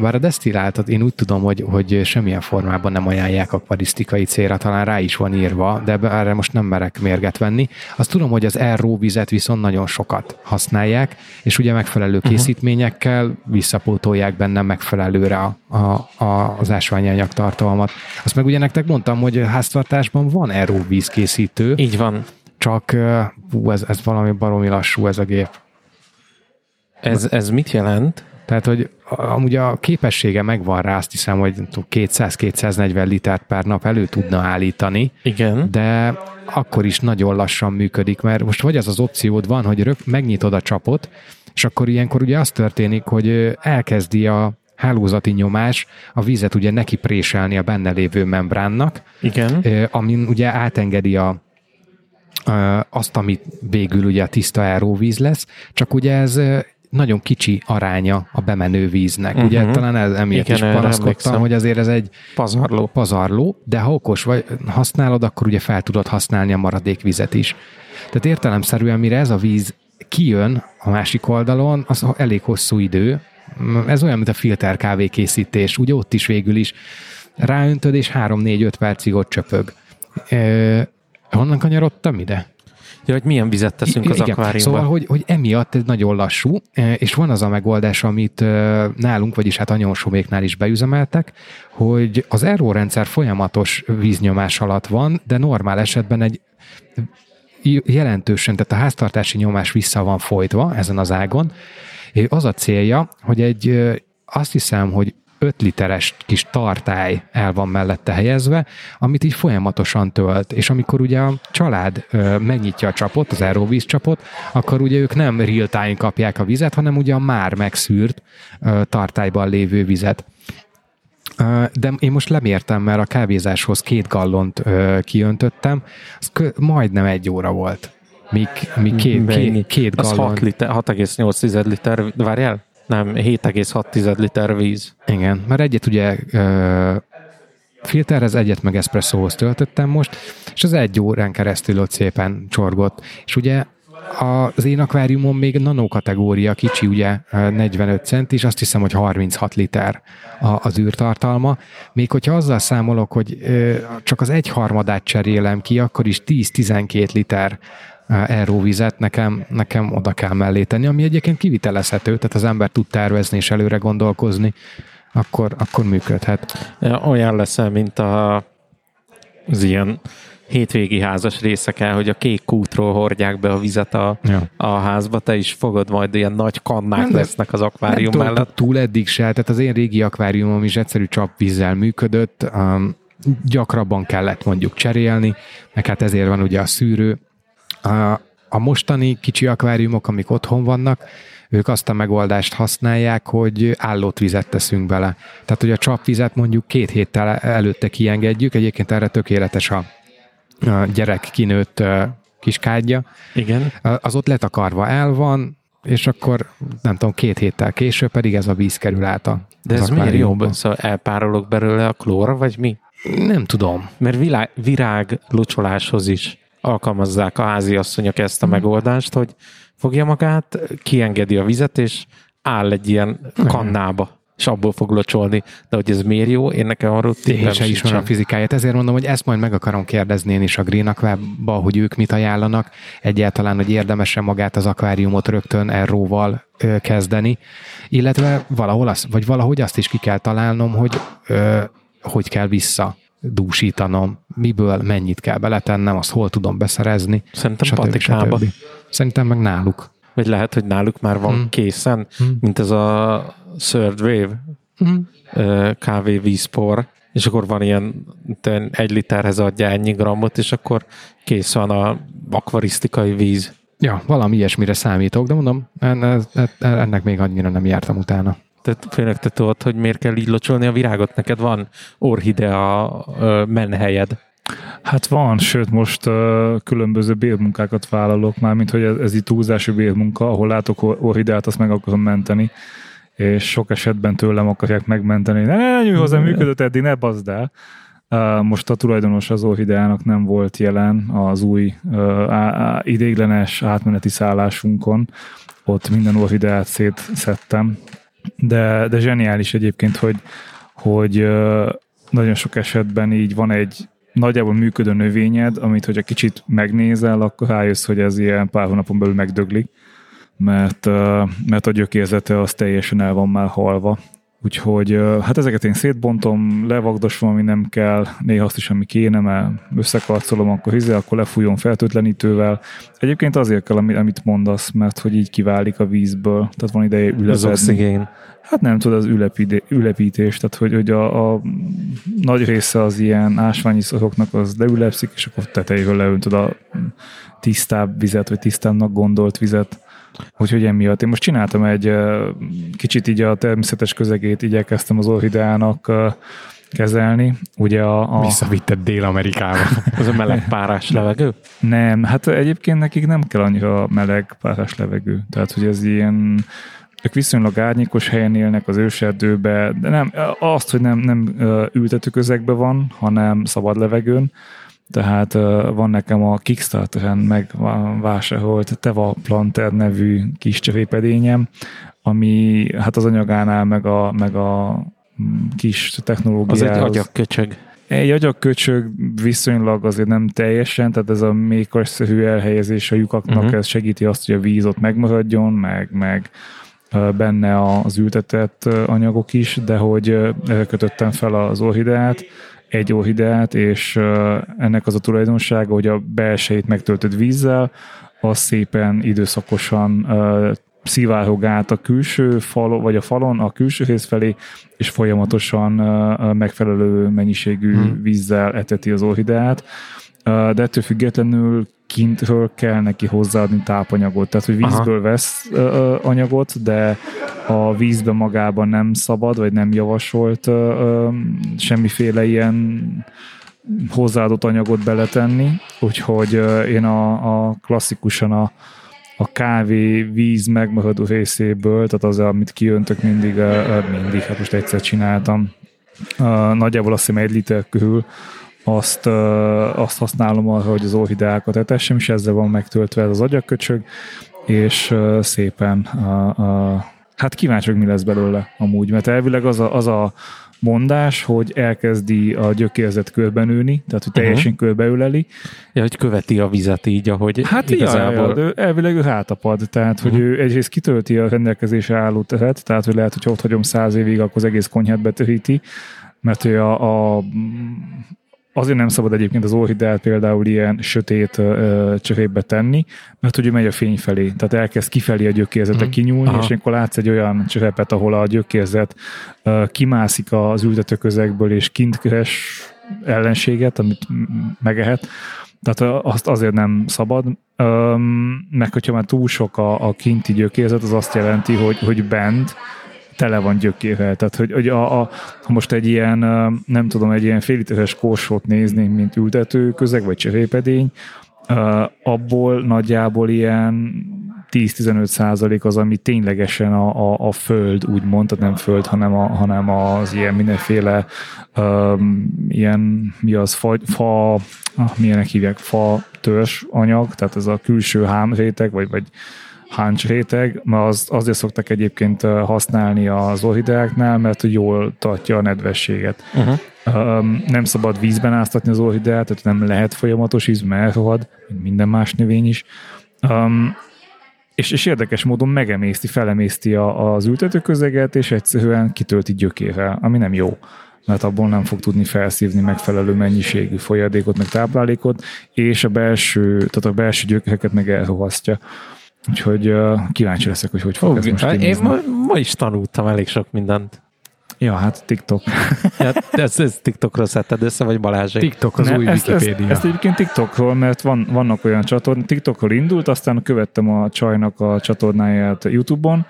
Bár a desztilláltat én úgy tudom, hogy, hogy semmilyen formában nem ajánlják akvarisztikai célra, talán rá is van írva, de erre most nem merek mérget venni. Azt tudom, hogy az RO vizet viszont nagyon sokat használják, és ugye megfelelő készítményekkel visszapótolják benne megfelelőre a, a, a, az ásványanyag tartalmat. Azt meg ugye nektek mondtam, hogy háztartásban van RO vízkészítő, Így van. csak hú, ez, ez valami baromi lassú ez a gép. Ez, ez mit jelent? Tehát, hogy amúgy a képessége megvan rá, azt hiszem, hogy nem tudom, 200-240 litert per nap elő tudna állítani, Igen. de akkor is nagyon lassan működik, mert most vagy az az opciód van, hogy rög, megnyitod a csapot, és akkor ilyenkor ugye az történik, hogy elkezdi a hálózati nyomás a vizet ugye neki préselni a benne lévő membránnak, Igen. amin ugye átengedi a, azt, amit végül ugye a tiszta áróvíz lesz, csak ugye ez nagyon kicsi aránya a bemenő víznek. Uh-huh. Ugye Mhm. talán ez, emiatt Igen, is panaszkodtam, hogy azért ez egy Pazarló. pazarló, de ha okos vagy használod, akkor ugye fel tudod használni a maradék vizet is. Tehát értelemszerűen, mire ez a víz kijön a másik oldalon, az elég hosszú idő. Ez olyan, mint a filter kávé készítés. Ugye ott is végül is ráöntöd, és 3-4-5 percig ott csöpög. E, honnan kanyarodtam ide? Ja, hogy milyen vizet teszünk az Igen, akváriumba. Szóval, hogy, hogy emiatt ez nagyon lassú, eh, és van az a megoldás, amit eh, nálunk, vagyis hát anyósoméknál is beüzemeltek, hogy az RO rendszer folyamatos víznyomás alatt van, de normál esetben egy jelentősen, tehát a háztartási nyomás vissza van folytva ezen az ágon. Az a célja, hogy egy, azt hiszem, hogy 5 literes kis tartály el van mellette helyezve, amit így folyamatosan tölt, és amikor ugye a család ö, megnyitja a csapot, az Aerovíz csapot, akkor ugye ők nem real time kapják a vizet, hanem ugye a már megszűrt ö, tartályban lévő vizet. De én most lemértem, mert a kávézáshoz két gallont ö, kiöntöttem, az kö, majdnem egy óra volt. Míg, míg két, két, két Az gallon. 6 liter, 6,8 liter, várjál? Nem, 7,6 liter víz. Igen, mert egyet ugye ö, filterhez, egyet meg eszpresszóhoz töltöttem most, és az egy órán keresztül ott szépen csorgott. És ugye az én akváriumom még nano kicsi ugye 45 centis, azt hiszem, hogy 36 liter az űrtartalma. Még hogyha azzal számolok, hogy csak az egyharmadát cserélem ki, akkor is 10-12 liter euróvizet nekem, nekem oda kell mellé tenni, ami egyébként kivitelezhető, tehát az ember tud tervezni és előre gondolkozni, akkor, akkor működhet. Olyan leszel, mint a, az ilyen hétvégi házas részeken, hogy a kék kútról hordják be a vizet a, ja. a házba, te is fogod majd ilyen nagy kannák nem, lesznek az akvárium nem mellett. túl eddig se, tehát az én régi akváriumom is egyszerű csapvízzel működött, um, gyakrabban kellett mondjuk cserélni, meg hát ezért van ugye a szűrő. A, a mostani kicsi akváriumok, amik otthon vannak, ők azt a megoldást használják, hogy állott vizet teszünk bele. Tehát, hogy a csapvizet mondjuk két héttel előtte kiengedjük, egyébként erre tökéletes a a gyerek kinőtt kiskádja. Igen. Az ott letakarva el van, és akkor nem tudom, két héttel később pedig ez a víz kerül át a De ez miért jobb? Szóval elpárolok belőle a klór, vagy mi? Nem tudom. Mert világ, virág locsoláshoz is alkalmazzák a házi asszonyok ezt a hmm. megoldást, hogy fogja magát, kiengedi a vizet, és áll egy ilyen kannába és abból fog locsolni. De hogy ez miért jó, én nekem arról Én sem ismerem a fizikáját, ezért mondom, hogy ezt majd meg akarom kérdezni én is a Green Aqua-ba, hogy ők mit ajánlanak, egyáltalán, hogy érdemese magát az akváriumot rögtön erróval kezdeni, illetve valahol az, vagy valahogy azt is ki kell találnom, hogy ö, hogy kell vissza dúsítanom, miből mennyit kell beletennem, azt hol tudom beszerezni. Szerintem patikába. Szerintem meg náluk. Vagy lehet, hogy náluk már van hmm. készen, hmm. mint ez a third wave uh-huh. kávé vízpor, és akkor van ilyen, egy literhez adja ennyi grammot, és akkor kész van a akvarisztikai víz. Ja, valami ilyesmire számítok, de mondom, ennek még annyira nem jártam utána. Tehát főleg te tudod, hogy miért kell így locsolni a virágot? Neked van orhidea menhelyed. Hát van, sőt most uh, különböző bélmunkákat vállalok már, mint hogy ez, ez itt túlzási bélmunka, ahol látok orhideát, azt meg akarom menteni és sok esetben tőlem akarják megmenteni, ne, ne, ne hozzá, működött eddig, ne bazd el. Most a tulajdonos az Orhideának nem volt jelen az új idéglenes átmeneti szállásunkon, ott minden Orhideát szétszedtem, de, de zseniális egyébként, hogy, hogy nagyon sok esetben így van egy nagyjából működő növényed, amit hogyha kicsit megnézel, akkor rájössz, hogy ez ilyen pár hónapon belül megdöglik mert, mert a gyökérzete az teljesen el van már halva. Úgyhogy hát ezeket én szétbontom, levagdosom, ami nem kell, néha azt is, ami kéne, mert összekarcolom, akkor hizé, akkor lefújom feltöltlenítővel. Egyébként azért kell, amit mondasz, mert hogy így kiválik a vízből, tehát van ideje ülepedni. Az oxigén. Hát nem tudod, az ülepide, ülepítés, tehát hogy, hogy a, a, nagy része az ilyen ásványi szoroknak az leülepszik, és akkor tetejéről leöntöd a tisztább vizet, vagy tisztábbnak gondolt vizet Úgyhogy emiatt én most csináltam egy kicsit így a természetes közegét igyekeztem az orhideának kezelni. Ugye a, a... Visszavitted Dél-Amerikába. *laughs* Az a meleg párás levegő? Nem, hát egyébként nekik nem kell annyira meleg párás levegő. Tehát, hogy ez ilyen ők viszonylag árnyékos helyen élnek az őserdőbe, de nem, azt, hogy nem, nem ültető közegben van, hanem szabad levegőn, tehát van nekem a Kickstarteren megvásárolt Teva Planter nevű kis cserépedényem, ami hát az anyagánál meg a, meg a mm, kis technológia. Az egy agyagköcsög. Egy agyagköcsög viszonylag azért nem teljesen, tehát ez a mékasszerű elhelyezés a lyukaknak, uh-huh. ez segíti azt, hogy a víz ott megmaradjon, meg, meg benne az ültetett anyagok is, de hogy kötöttem fel az orhideát, egy orhideát, és ennek az a tulajdonsága, hogy a belsejét megtöltött vízzel, az szépen időszakosan szivárog át a külső fal, vagy a falon a külső rész felé, és folyamatosan megfelelő mennyiségű hmm. vízzel eteti az orhideát. De ettől függetlenül kintről kell neki hozzáadni tápanyagot, tehát hogy vízből Aha. vesz ö, anyagot, de a vízbe magában nem szabad, vagy nem javasolt ö, semmiféle ilyen hozzáadott anyagot beletenni, úgyhogy én a, a klasszikusan a, a kávé víz megmaradó részéből, tehát az, amit kiöntök mindig, mindig, hát most egyszer csináltam, nagyjából azt hiszem egy liter körül, azt, azt használom arra, hogy az orhideákat etessem, és ezzel van megtöltve ez az agyagköcsög, és szépen a, a, hát kíváncsi, hogy mi lesz belőle amúgy, mert elvileg az a, az a mondás, hogy elkezdi a gyökérzet körbenőni, tehát hogy teljesen uh-huh. körbeüleli. Ja, hogy követi a vizet így, ahogy hát igazából... Ja, ja, elvileg ő hátapad, tehát hogy uh-huh. ő egyrészt kitölti a rendelkezésre álló teret, tehát hogy lehet, hogy ott hagyom száz évig, akkor az egész konyhát betöríti, mert ő a, a Azért nem szabad egyébként az orhideát például ilyen sötét uh, cserébe tenni, mert ugye megy a fény felé, tehát elkezd kifelé a gyökérzete mm. kinyúlni, Aha. és akkor látsz egy olyan cserepet, ahol a gyökérzet uh, kimászik az ültetőközegből, és kint keres ellenséget, amit megehet. Tehát azt azért nem szabad, meg hogyha már túl sok a, a kinti gyökérzet, az azt jelenti, hogy, hogy bent tele van gyökével. Tehát, hogy, hogy a, a, ha most egy ilyen, nem tudom, egy ilyen féliteres korsót néznénk, mint ültető közeg, vagy cserépedény, abból nagyjából ilyen 10-15 százalék az, ami ténylegesen a, a, a föld, úgymond, tehát nem föld, hanem, a, hanem az ilyen mindenféle um, ilyen, mi az, fa, fa ah, milyenek hívják, fa törzs anyag, tehát ez a külső hámréteg, vagy, vagy háncs réteg, mert az, azért szoktak egyébként használni az orhideáknál, mert jól tartja a nedvességet. Uh-huh. Um, nem szabad vízben áztatni az orhideát, tehát nem lehet folyamatos víz, mert elrohad, mint minden más növény is. Um, és, és érdekes módon megemészti, felemészti a, az ültetőközeget, és egyszerűen kitölti gyökével, ami nem jó mert abból nem fog tudni felszívni megfelelő mennyiségű folyadékot, meg táplálékot, és a belső, tehát a belső gyökereket meg elrohasztja. Úgyhogy uh, kíváncsi leszek, hogy hogy fog oh, ez most Én ma, ma is tanultam elég sok mindent. Ja, hát TikTok. *laughs* hát ez, ez TikTokról szedted össze, vagy Balázsék? TikTok az ne, új ezt, Wikipédia. Ezt, ezt egyébként TikTokról, mert van, vannak olyan csatornák, TikTokról indult, aztán követtem a csajnak a csatornáját YouTube-on,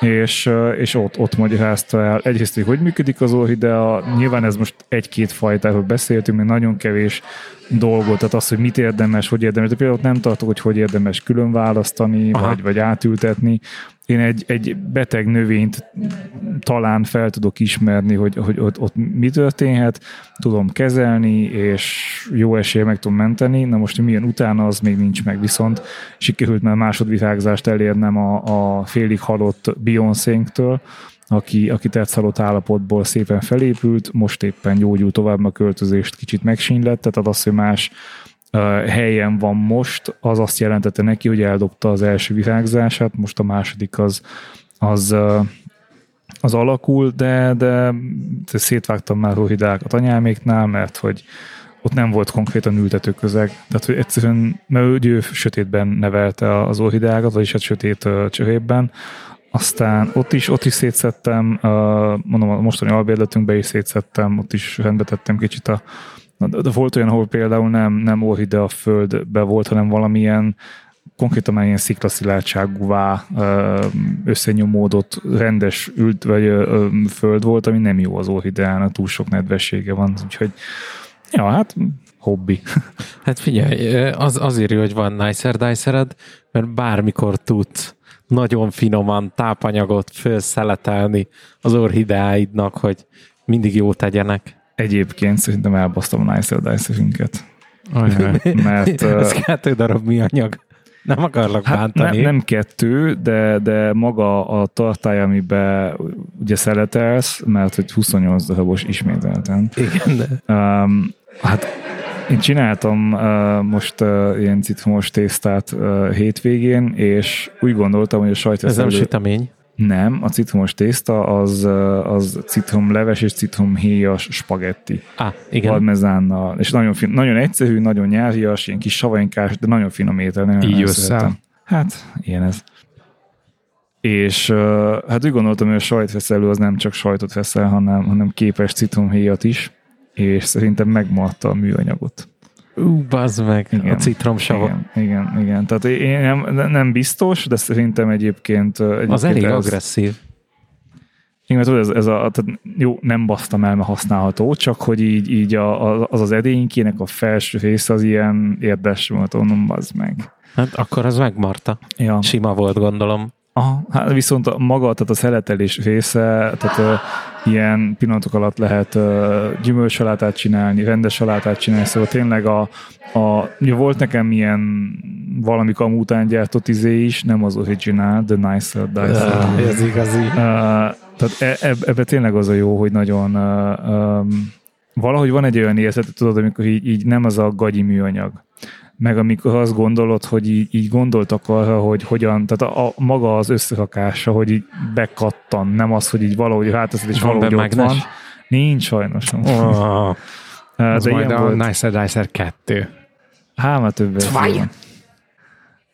és, és ott, ott magyarázta el. Egyrészt, hogy hogy működik az orhidea, nyilván ez most egy-két fajtáról beszéltünk, még nagyon kevés dolgot, tehát az, hogy mit érdemes, hogy érdemes, de például nem tartok, hogy hogy érdemes külön választani, vagy, vagy átültetni. Én egy, egy beteg növényt talán fel tudok ismerni, hogy, hogy ott, ott mi történhet, tudom kezelni, és jó esélye meg tudom menteni. Na most, hogy milyen utána, az még nincs meg, viszont sikerült már másodvirágzást elérnem a, a félig halott Beyoncé-től, aki, aki tetszalott állapotból szépen felépült, most éppen gyógyul tovább, a költözést kicsit megsínylett, tehát az, hogy más helyen van most, az azt jelentette neki, hogy eldobta az első virágzását, most a második az, az az alakul, de, de, de szétvágtam már rohidákat anyáméknál, mert hogy ott nem volt konkrétan ültető közeg. Tehát, hogy egyszerűen, mert ő, ő sötétben nevelte az orhideákat, vagyis hát sötét cserépben, aztán ott is, ott is szétszettem, mondom, a mostani albérletünkbe is szétszettem, ott is rendbe tettem kicsit a de volt olyan, ahol például nem, nem orhide a földbe volt, hanem valamilyen konkrétan már ilyen sziklaszilátságúvá összenyomódott rendes ült, vagy föld volt, ami nem jó az orhideának, túl sok nedvessége van, úgyhogy ja, hát hobbi. *laughs* Hát figyelj, az, azért jó, hogy van nicer dicered, mert bármikor tudsz nagyon finoman tápanyagot felszeletelni az orhideáidnak, hogy mindig jó tegyenek. Egyébként szerintem elbasztam a Nicer Dice-ünket. *laughs* Mert... *laughs* Ez kettő darab mi anyag. Nem akarlak hát bántani. Ne, nem kettő, de, de maga a tartály, amiben ugye szeletelsz, mert hogy 28 darabos ismételten. Igen, de... Um, hát én csináltam uh, most uh, ilyen citromos tésztát uh, hétvégén, és úgy gondoltam, hogy a sajt Ez nem sütemény. Nem, a citromos tészta az, az citromleves és citromhéjas spagetti. Á, igen. Parmezánnal. És nagyon, fin, nagyon egyszerű, nagyon nyárias, ilyen kis savainkás, de nagyon finom étel. Nagyon Így össze. Hát, ilyen ez. És hát úgy gondoltam, hogy a sajtfeszelő az nem csak sajtot feszel, hanem, hanem képes citromhéjat is, és szerintem megmarta a műanyagot. Ú, bazd meg, igen. a citromsavok. Igen, igen, igen. Tehát én nem, nem biztos, de szerintem egyébként... egyébként Az elég ez, agresszív. igen, tudod, ez, ez a, tehát jó, nem basztam el, mert használható, csak hogy így, így a, az az edénykének a felső része az ilyen érdes volt, onnan az meg. Hát akkor az megmarta. Ja. Sima volt, gondolom. Aha, hát viszont a maga, tehát a szeletelés része, tehát ilyen pillanatok alatt lehet uh, gyümölcsalátát csinálni, rendes salátát csinálni, szóval tényleg a, a ugye volt nekem ilyen valami kam után gyártott izé is, nem az original, the nicer dice. Uh, ez igazi. Uh, tehát e, eb, ebbe tényleg az a jó, hogy nagyon uh, um, valahogy van egy olyan érzet, tudod, amikor így, így nem az a gagyi műanyag meg amikor azt gondolod, hogy így, így gondoltak arra, hogy hogyan, tehát a, a maga az összerakása, hogy így bekattan, nem az, hogy így valahogy ráteszed, és Van valahogy ott mágnes? van. Nincs sajnos. Oh, *laughs* Az De majd a volt. Nicer Dicer 2. Hát már több verzió van.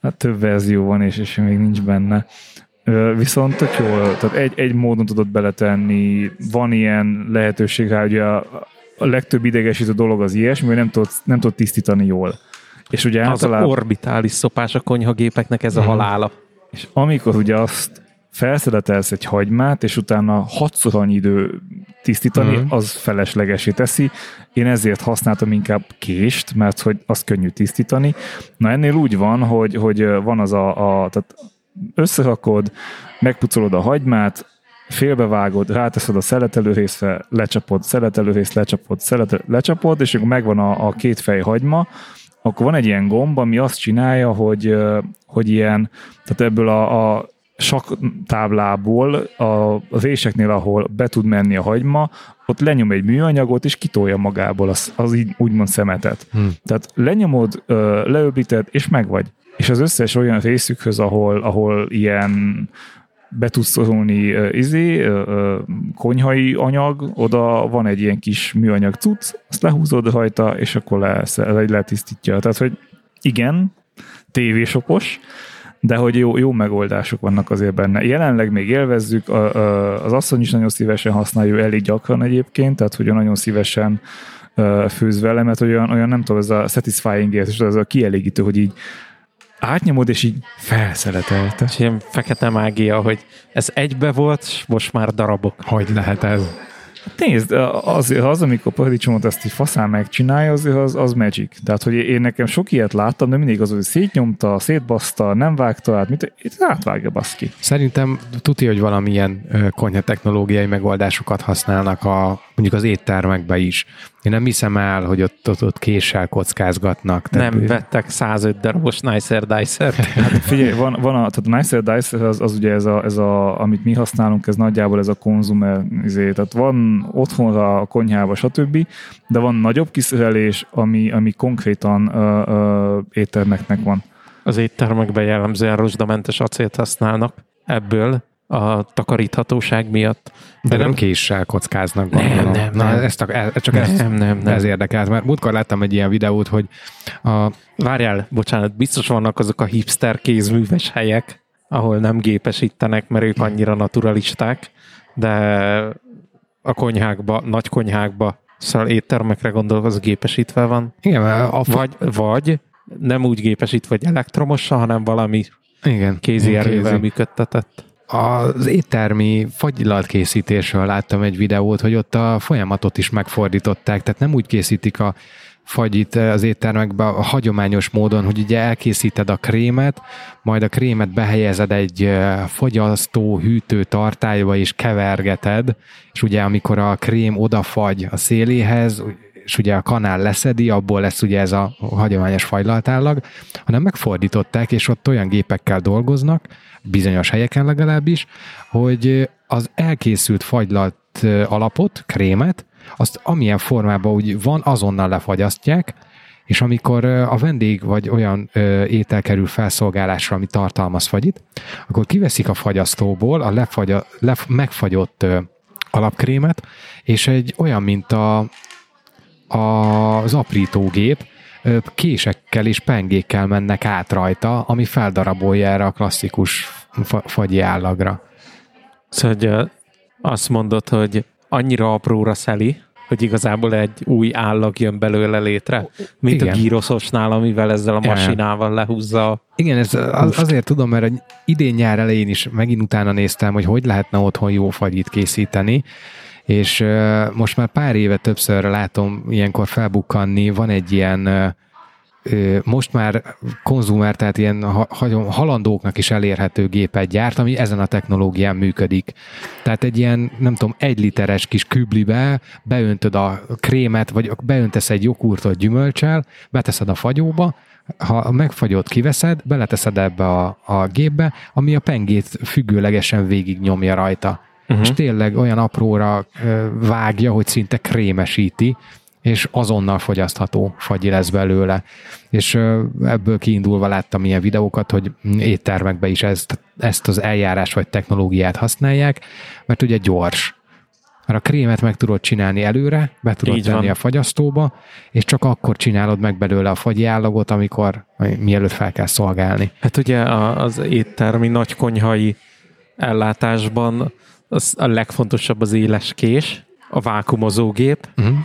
Hát több verzió van, és, és még nincs benne. Viszont tök jó, tehát egy, egy módon tudod beletenni, van ilyen lehetőség rá, ugye a, a legtöbb idegesítő dolog az ilyesmi, hogy nem tudod, nem tudod tisztítani jól. És ugye az általában... orbitális szopás a konyhagépeknek ez a Mhm. halála. És amikor ugye azt felszeletelsz egy hagymát, és utána hatszor annyi idő tisztítani, Mhm. az feleslegesé teszi. Én ezért használtam inkább kést, mert hogy az könnyű tisztítani. Na ennél úgy van, hogy, hogy van az a, a tehát összerakod, megpucolod a hagymát, félbevágod, ráteszed a szeletelő részre, lecsapod, szeletelő részt, lecsapod, szeletelő, lecsapod, és akkor megvan a, a két fej hagyma, akkor van egy ilyen gomb, ami azt csinálja, hogy, hogy ilyen, tehát ebből a, a sak táblából a, a réseknél, ahol be tud menni a hagyma, ott lenyom egy műanyagot, és kitolja magából az, az így úgymond szemetet. Hm. Tehát lenyomod, leöblíted, és megvagy. És az összes olyan részükhöz, ahol, ahol ilyen be tudsz szorulni izé, konyhai anyag, oda van egy ilyen kis műanyag cucc, azt lehúzod rajta, és akkor le, le, letisztítja. Tehát, hogy igen, tévésopos, de hogy jó, jó megoldások vannak azért benne. Jelenleg még élvezzük, a, a, az asszony is nagyon szívesen használja, elég gyakran egyébként, tehát hogy nagyon szívesen főz vele, mert olyan, olyan nem tudom, ez a satisfying érzés, ez a kielégítő, hogy így átnyomod, és így felszeletelte. És ilyen fekete mágia, hogy ez egybe volt, és most már darabok. Hogy lehet ez? Nézd, azért az, amikor paradicsomot ezt így faszán megcsinálja, azért az, az magic. Tehát, hogy én nekem sok ilyet láttam, de mindig az, hogy szétnyomta, szétbaszta, nem vágta át, mit, itt átvágja baszki. Szerintem tuti, hogy valamilyen konyha technológiai megoldásokat használnak a, mondjuk az éttermekbe is. Én nem hiszem el, hogy ott, ott, ott késsel kockázgatnak. Nem vettek 105 darabos Nicer Dicer-t. *laughs* Hát figyelj, van, van a, tehát a Nicer Dicer az, az ugye ez a, ez a, amit mi használunk, ez nagyjából ez a konzumer, izé, tehát van otthonra, a konyhába, stb., de van nagyobb kiszerelés, ami, ami konkrétan ö, ö, éttermeknek van. Az éttermekben jellemzően rozsdamentes acélt használnak ebből a takaríthatóság miatt. De nem késsel kockáznak. Nem, gondolom. nem, Na, nem. Ez, csak, ez, csak ez, Nem, nem, nem. ez érdekelt, mert múltkor láttam egy ilyen videót, hogy a, Várjál, bocsánat, biztos vannak azok a hipster kézműves helyek, ahol nem gépesítenek, mert ők annyira naturalisták, de a konyhákba, nagy konyhákba, szóval éttermekre gondolok, az gépesítve van. igen, a, a, Vagy, vagy nem úgy gépesítve, hogy elektromossal, hanem valami igen, kézi erővel működtetett. Az éttermi fagylallt készítésről láttam egy videót, hogy ott a folyamatot is megfordították, tehát nem úgy készítik a fagyit az éttermekbe a hagyományos módon, hogy ugye elkészíted a krémet, majd a krémet behelyezed egy fogyasztó hűtő tartályba és kevergeted, és ugye amikor a krém odafagy a széléhez, és ugye a kanál leszedi, abból lesz ugye ez a hagyományos fagylaltállag, hanem megfordították, és ott olyan gépekkel dolgoznak, bizonyos helyeken legalábbis, hogy az elkészült fagylalt alapot, krémet, azt amilyen formában úgy van, azonnal lefagyasztják, és amikor a vendég vagy olyan étel kerül felszolgálásra, ami tartalmaz fagyit, akkor kiveszik a fagyasztóból a lefagya, lef, megfagyott alapkrémet, és egy olyan, mint a, a, az aprítógép, késekkel és pengékkel mennek át rajta, ami feldarabolja erre a klasszikus fa- fagyi állagra. Szóval hogy, azt mondod, hogy annyira apróra szeli, hogy igazából egy új állag jön belőle létre, mint Igen. a gyroszosnál, amivel ezzel a masinával lehúzza. a- Igen, ez az, azért tudom, mert idén nyár elején is megint utána néztem, hogy hogy lehetne otthon jó fagyit készíteni, és most már pár éve többször látom ilyenkor felbukkanni, van egy ilyen most már konzumer, tehát ilyen halandóknak is elérhető gépet gyárt, ami ezen a technológián működik. Tehát egy ilyen, nem tudom, egy literes kis küblibe beöntöd a krémet, vagy beöntesz egy joghurtot gyümölcsel, beteszed a fagyóba, ha megfagyott kiveszed, beleteszed ebbe a, a gépbe, ami a pengét függőlegesen végig nyomja rajta. Uh-huh. És tényleg olyan apróra vágja, hogy szinte krémesíti, és azonnal fogyasztható fagyi lesz belőle. És ebből kiindulva láttam ilyen videókat, hogy éttermekben is ezt, ezt az eljárás vagy technológiát használják, mert ugye gyors. Mert a krémet meg tudod csinálni előre, be tudod Így tenni van. a fagyasztóba, és csak akkor csinálod meg belőle a fagyi állagot, amikor mielőtt fel kell szolgálni. Hát ugye az éttermi nagykonyhai ellátásban az a legfontosabb az éles kés, a vákumozógép Uh-huh.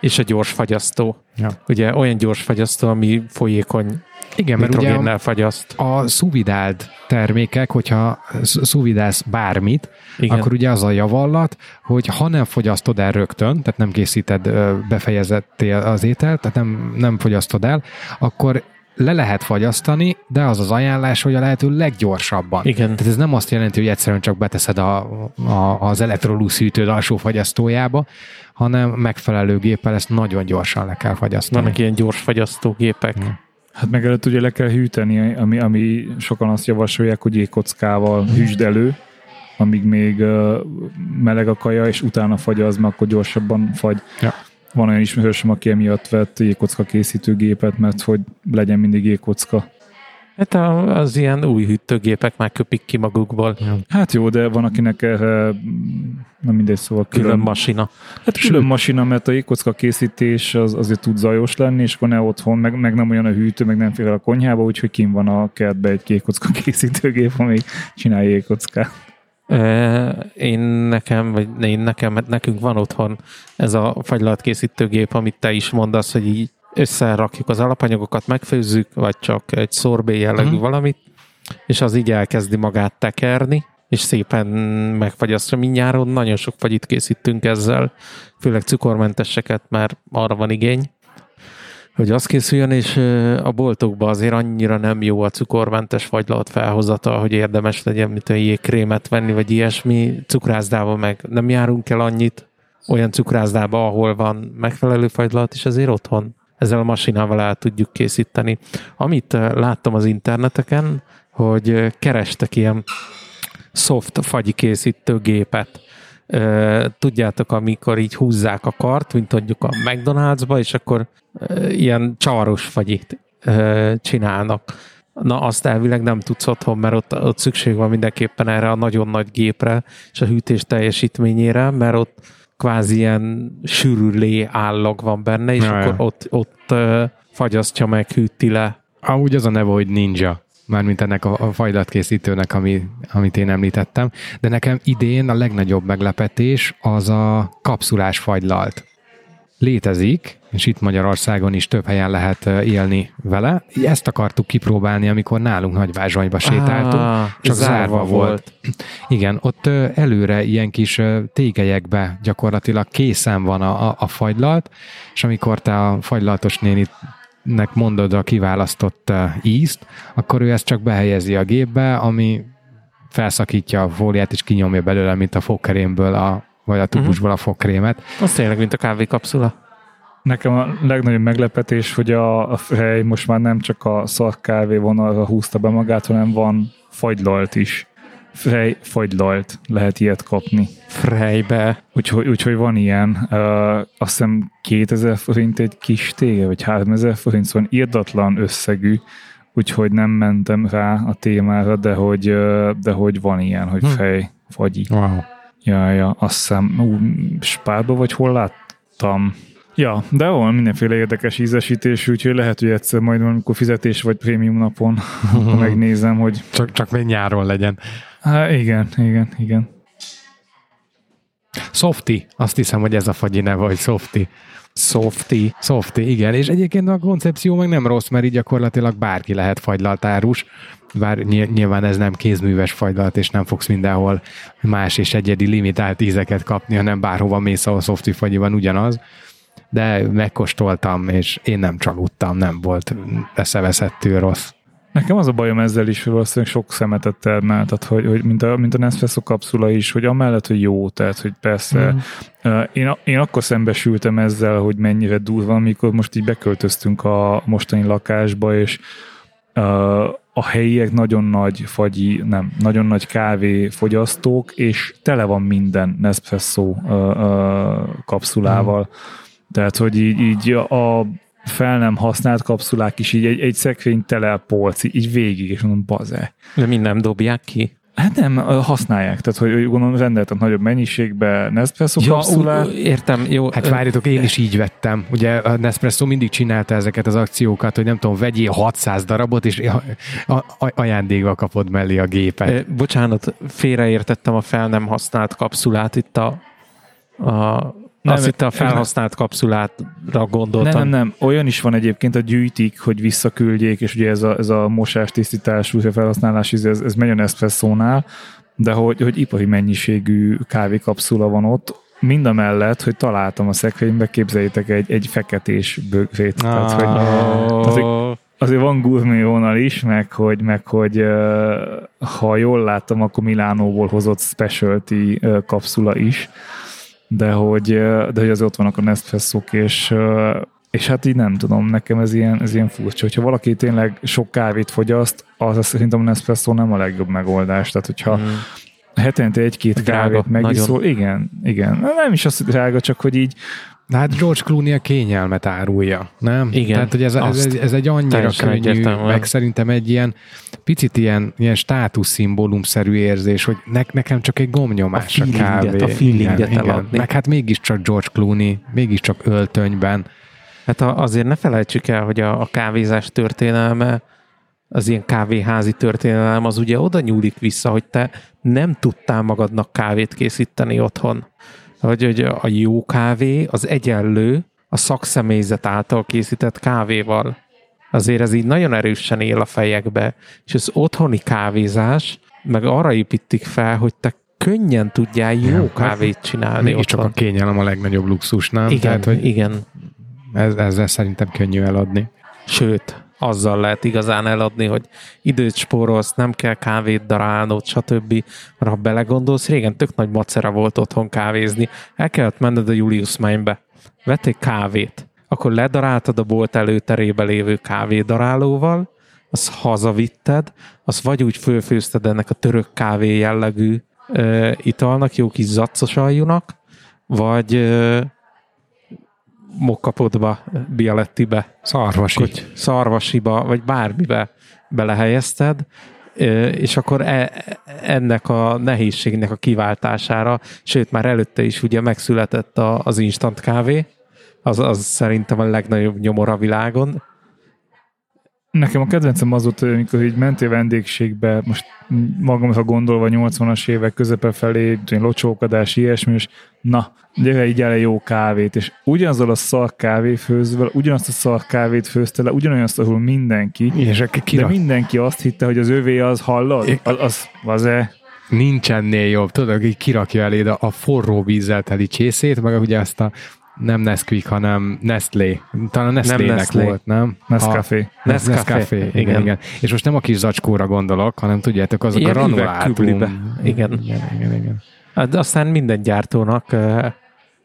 és a gyors fagyasztó. Ja. Ugye olyan gyors fagyasztó, ami folyékony Igen, mert ugye a, fagyaszt. a szuvidáld termékek, hogyha sz- szuvidálsz bármit, Igen. Akkor ugye az a javallat, hogy ha nem fogyasztod el rögtön, tehát nem készíted ö, befejezettél az ételt, tehát nem, nem fogyasztod el, akkor le lehet fagyasztani, de az az ajánlás, hogy a lehető leggyorsabban. Igen. Tehát ez nem azt jelenti, hogy egyszerűen csak beteszed a, a, az elektrolux hűtőd alsó fagyasztójába, hanem megfelelő géppel ezt nagyon gyorsan le kell fagyasztani. Vannak ilyen gyors fagyasztógépek. Hát meg előtt ugye le kell hűteni, ami, ami sokan azt javasolják, hogy jégkockával hűsd elő, amíg még uh, meleg a kaja, és utána fagyaz, mert akkor gyorsabban fagy. Ja. Van olyan ismerősöm, aki emiatt vett jégkocka készítőgépet, mert hogy legyen mindig jégkocka. Hát az ilyen új hűtőgépek már köpik ki magukból. Hát jó, de van, akinek erre, mm, nem mindegy, szóval Külön külön, masina. hát külön masina, mert a jégkocka készítés az azért tud zajos lenni, és akkor ne otthon, meg, meg nem olyan a hűtő, meg nem fér el a konyhába, úgyhogy kim van a kertbe egy jégkocka *laughs* készítőgép, ami csinál jégkockát. Én nekem, vagy én nekem, mert nekünk van otthon ez a fagylatkészítőgép, amit te is mondasz, hogy így összerakjuk az alapanyagokat, megfőzzük, vagy csak egy szorbé jellegű uh-huh. valamit, és az így elkezdi magát tekerni, és szépen megfagyasztja. Mindjáron nagyon sok fagyit készítünk ezzel, főleg cukormenteseket, mert arra van igény, hogy az készüljön, és a boltokban azért annyira nem jó a cukormentes fagylat felhozata, hogy érdemes legyen, mint a jégkrémet venni, vagy ilyesmi. Cukrászdában meg nem járunk el annyit, olyan cukrászdába, ahol van megfelelő fagylat, és ezért otthon ezzel a masinával el tudjuk készíteni. Amit láttam az interneteken, hogy kerestek ilyen soft fagyi készítő gépet. Tudjátok, amikor így húzzák a kart, mint mondjuk a McDonald'sba, és akkor ilyen csavaros fagyit csinálnak. Na, azt elvileg nem tudsz otthon, mert ott, ott szükség van mindenképpen erre a nagyon nagy gépre, és a hűtés teljesítményére, mert ott kvázi ilyen sűrűlé állag van benne, és Ja, akkor ott, ott fagyasztja meg, hűti le. Amúgy az a neve, hogy ninja, mármint ennek a, a fajlatkészítőnek, ami, amit én említettem, de nekem idén a legnagyobb meglepetés az a kapszulás fagylalt. Létezik, és itt Magyarországon is több helyen lehet élni vele. Ezt akartuk kipróbálni, amikor nálunk Nagyvázsonyba sétáltunk. Ah, csak zárva volt. Igen, ott előre ilyen kis tégelyekbe gyakorlatilag készen van a, a, a fagylalt, és amikor te a fagylaltos néninek mondod a kiválasztott ö, ízt, akkor ő ezt csak behelyezi a gépbe, ami felszakítja a fóliát, és kinyomja belőle, mint a fogkerémből a, vagy a tubusból a fogkrémet. Az tényleg, mint a kávékapszula. Nekem a legnagyobb meglepetés, hogy a, a hely most már nem csak a szart kávé vonalra húzta be magát, hanem van fagylalt is. Fej fagylalt lehet ilyet kapni. Frejbe. Úgyhogy, úgyhogy van ilyen, uh, azt hiszem 2000 forint egy kis tége, vagy 3000 forint, szóval irdatlan összegű, úgyhogy nem mentem rá a témára, de hogy, de hogy van ilyen, hogy Hm. fej fagyi. Wow. Ja, ja, azt hiszem, ú, spárba vagy hol láttam? Ja, de van mindenféle érdekes ízesítés, úgyhogy lehet, hogy egyszer majd amikor fizetés vagy prémium napon *laughs* megnézem, hogy Csak, csak még nyáron legyen. Hát igen, igen, igen. Softy, azt hiszem, hogy ez a fagyi neve, hogy Softy. Softy. Softy, igen, és egyébként a koncepció meg nem rossz, mert így gyakorlatilag bárki lehet fagylaltárus, bár ny- nyilván ez nem kézműves fagylalt, és nem fogsz mindenhol más és egyedi limitált ízeket kapni, hanem bárhova mész, ahol Softy fagyi van ugyanaz. De megkóstoltam, és én nem csalódtam, nem volt eszeveszettől rossz. Nekem az a bajom ezzel is, hogy valószínűleg sok szemetet termel, tehát hogy, hogy mint, a, mint a Nespresso kapszula is, hogy amellett, hogy jó, tehát hogy persze, mm. én, én akkor szembesültem ezzel, hogy mennyire durva, amikor most így beköltöztünk a mostani lakásba, és a helyiek nagyon nagy fagyi, nem, nagyon nagy kávé fogyasztók, és tele van minden Nespresso kapszulával. Mm. Tehát, hogy így, így a fel nem használt kapszulák is így egy, egy szekrény tele polc, így végig, és mondom, baze. De mind nem dobják ki. Hát nem, használják, tehát hogy gondolom rendeltem nagyobb mennyiségbe Nespresso Ja, kapszulát. ú, értem, jó. Hát várjatok, én is így vettem. Ugye a Nespresso mindig csinálta ezeket az akciókat, hogy nem tudom, vegyél 600 darabot, és a- a- ajándékba kapod mellé a gépet. Bocsánat, félreértettem a fel nem használt kapszulát, itt a, a Nem, azt itt a felhasznált kapszulátra gondoltam. Nem, nem, nem. Olyan is van egyébként, a gyűjtik, hogy visszaküldjék, és ugye ez a, ez a mosás, tisztítás, felhasználás, ez, ez megy a Nespresso-nál, de hogy, hogy ipari mennyiségű kávékapszula van ott, mind a mellett, hogy találtam a szekrénybe, képzeljétek egy, egy feketés bögrét. Tehát, hogy Oh, azért van gourmet vonal is, meg hogy, meg hogy ha jól láttam, akkor Milánóból hozott specialty kapszula is, de hogy, de hogy az ott vannak a Nespresso-k, és, és hát így nem tudom, nekem ez ilyen, ez ilyen furcsa. Hogyha valaki tényleg sok kávét fogyaszt, az szerintem a Nespresso nem a legjobb megoldás. Tehát, hogyha Mm. Hetente egy-két Drága, kávét megiszol, igen, igen. Nem is az, hogy drága, csak hogy így De hát George Clooney a kényelmet árulja, nem? Igen, Tehát, hogy ez, ez, ez, ez egy annyira könnyű, meg szerintem egy ilyen picit ilyen, ilyen státuszszimbólumszerű érzés, hogy ne, nekem csak egy gomnyomás A a, kávé. a feelinget eladni. Meg hát mégiscsak George Clooney, mégiscsak öltönyben. Hát azért ne felejtsük el, hogy a, a kávézás történelme, az ilyen kávéházi történelem, az ugye oda nyúlik vissza, hogy te nem tudtál magadnak kávét készíteni otthon. Hogy, hogy a jó kávé az egyenlő a szakszemélyzet által készített kávéval. Azért ez így nagyon erősen él a fejekbe. És az otthoni kávézás, meg arra építik fel, hogy te könnyen tudjál jó Ja, kávét csinálni Mégiscsak otthon. a kényelem a legnagyobb luxus, nem? Igen, Tehát, hogy igen. ez, ezzel szerintem könnyű eladni. Sőt, azzal lehet igazán eladni, hogy időt spórolsz, nem kell kávét darálnod, stb. Mert ha belegondolsz, régen tök nagy macera volt otthon kávézni. El kellett menned a Julius Mainbe. Vettél kávét. Akkor ledaráltad a bolt előterébe lévő kávédarálóval, azt hazavitted, azt vagy úgy fölfőzted ennek a török kávé jellegű ö, italnak, jó kis zaccos aljunak, vagy ö, mokkapodba, bialettibe Szarvasi. hogy szarvasiba, vagy bármibe belehelyezted, és akkor e, ennek a nehézségnek a kiváltására, sőt már előtte is ugye megszületett a, az instant kávé, az, az szerintem a legnagyobb nyomor a világon. Nekem a kedvencem az volt, amikor így mentél vendégségbe, most magamra gondolva 80-as évek közepe felé, locsókadás, ilyesmi, és na, gyere így el jó kávét, és ugyanazzal a szar kávéfőzővel, ugyanazt a szar kávét főzte le, ugyanazt, ahol mindenki, És de mindenki azt hitte, hogy az övé az hallod? Az, az, az-e? nincs ennél jobb. Tudod, hogy kirakja eléd a, a forró vízzel teli csészét, meg ugye azt a nem Nesquik, hanem Nestlé. Talán Nestlé-nek Nestlé. volt, nem? Nescafé. A, Nescafé, Nescafé. Igen, igen. igen, igen. És most nem a kis zacskóra gondolok, hanem tudjátok, azok Ilyen a granulátum. üvegküblibe. Igen. igen, igen, igen. Hát aztán minden gyártónak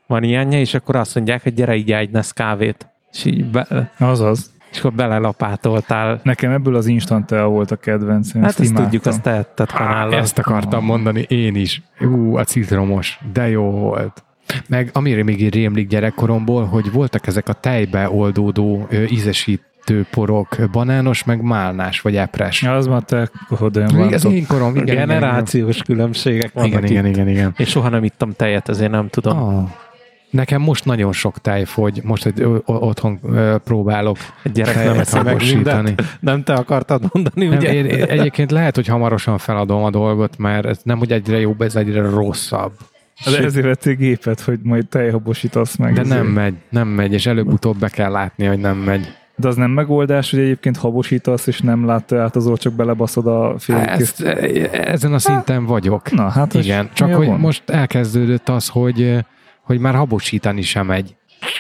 van ilyenje, és akkor azt mondják, hogy gyere így egy Nesz kávét. És így be, Azaz. és akkor belelapátoltál. Nekem ebből az instant tea volt a kedvencem. Hát ezt tudjuk, azt tehetted kanállal. ezt akartam mondani én is. Ú, a citromos, de jó volt. Meg amire még így rémlik gyerekkoromból, hogy voltak ezek a tejbe oldódó ö, ízesítő porok, banános, meg málnás, vagy epres. Ja, az már te kodén Még van. az én korom, igen, igen, Generációs különbségek vannak igen, igen, igen, igen. Én soha nem ittam tejet, ezért nem tudom. Ah. Nekem most nagyon sok tej fogy, most, hogy otthon próbálok Egy gyerek nem mindent. Nem te akartad mondani, Nem, ugye? én, én, egyébként lehet, hogy hamarosan feladom a dolgot, mert ez nem, hogy egyre jobb, ez egyre rosszabb. De ezért vettél gépet, hogy majd tejhabosítasz meg. De ezért. nem megy, nem megy, és előbb-utóbb be kell látni, hogy nem megy. De az nem megoldás, hogy egyébként habosítasz, és nem látta át az csak belebaszod a félkész. ezen a szinten vagyok. Na, hát Igen, csak hogy most elkezdődött az, hogy, hogy már habosítani sem megy,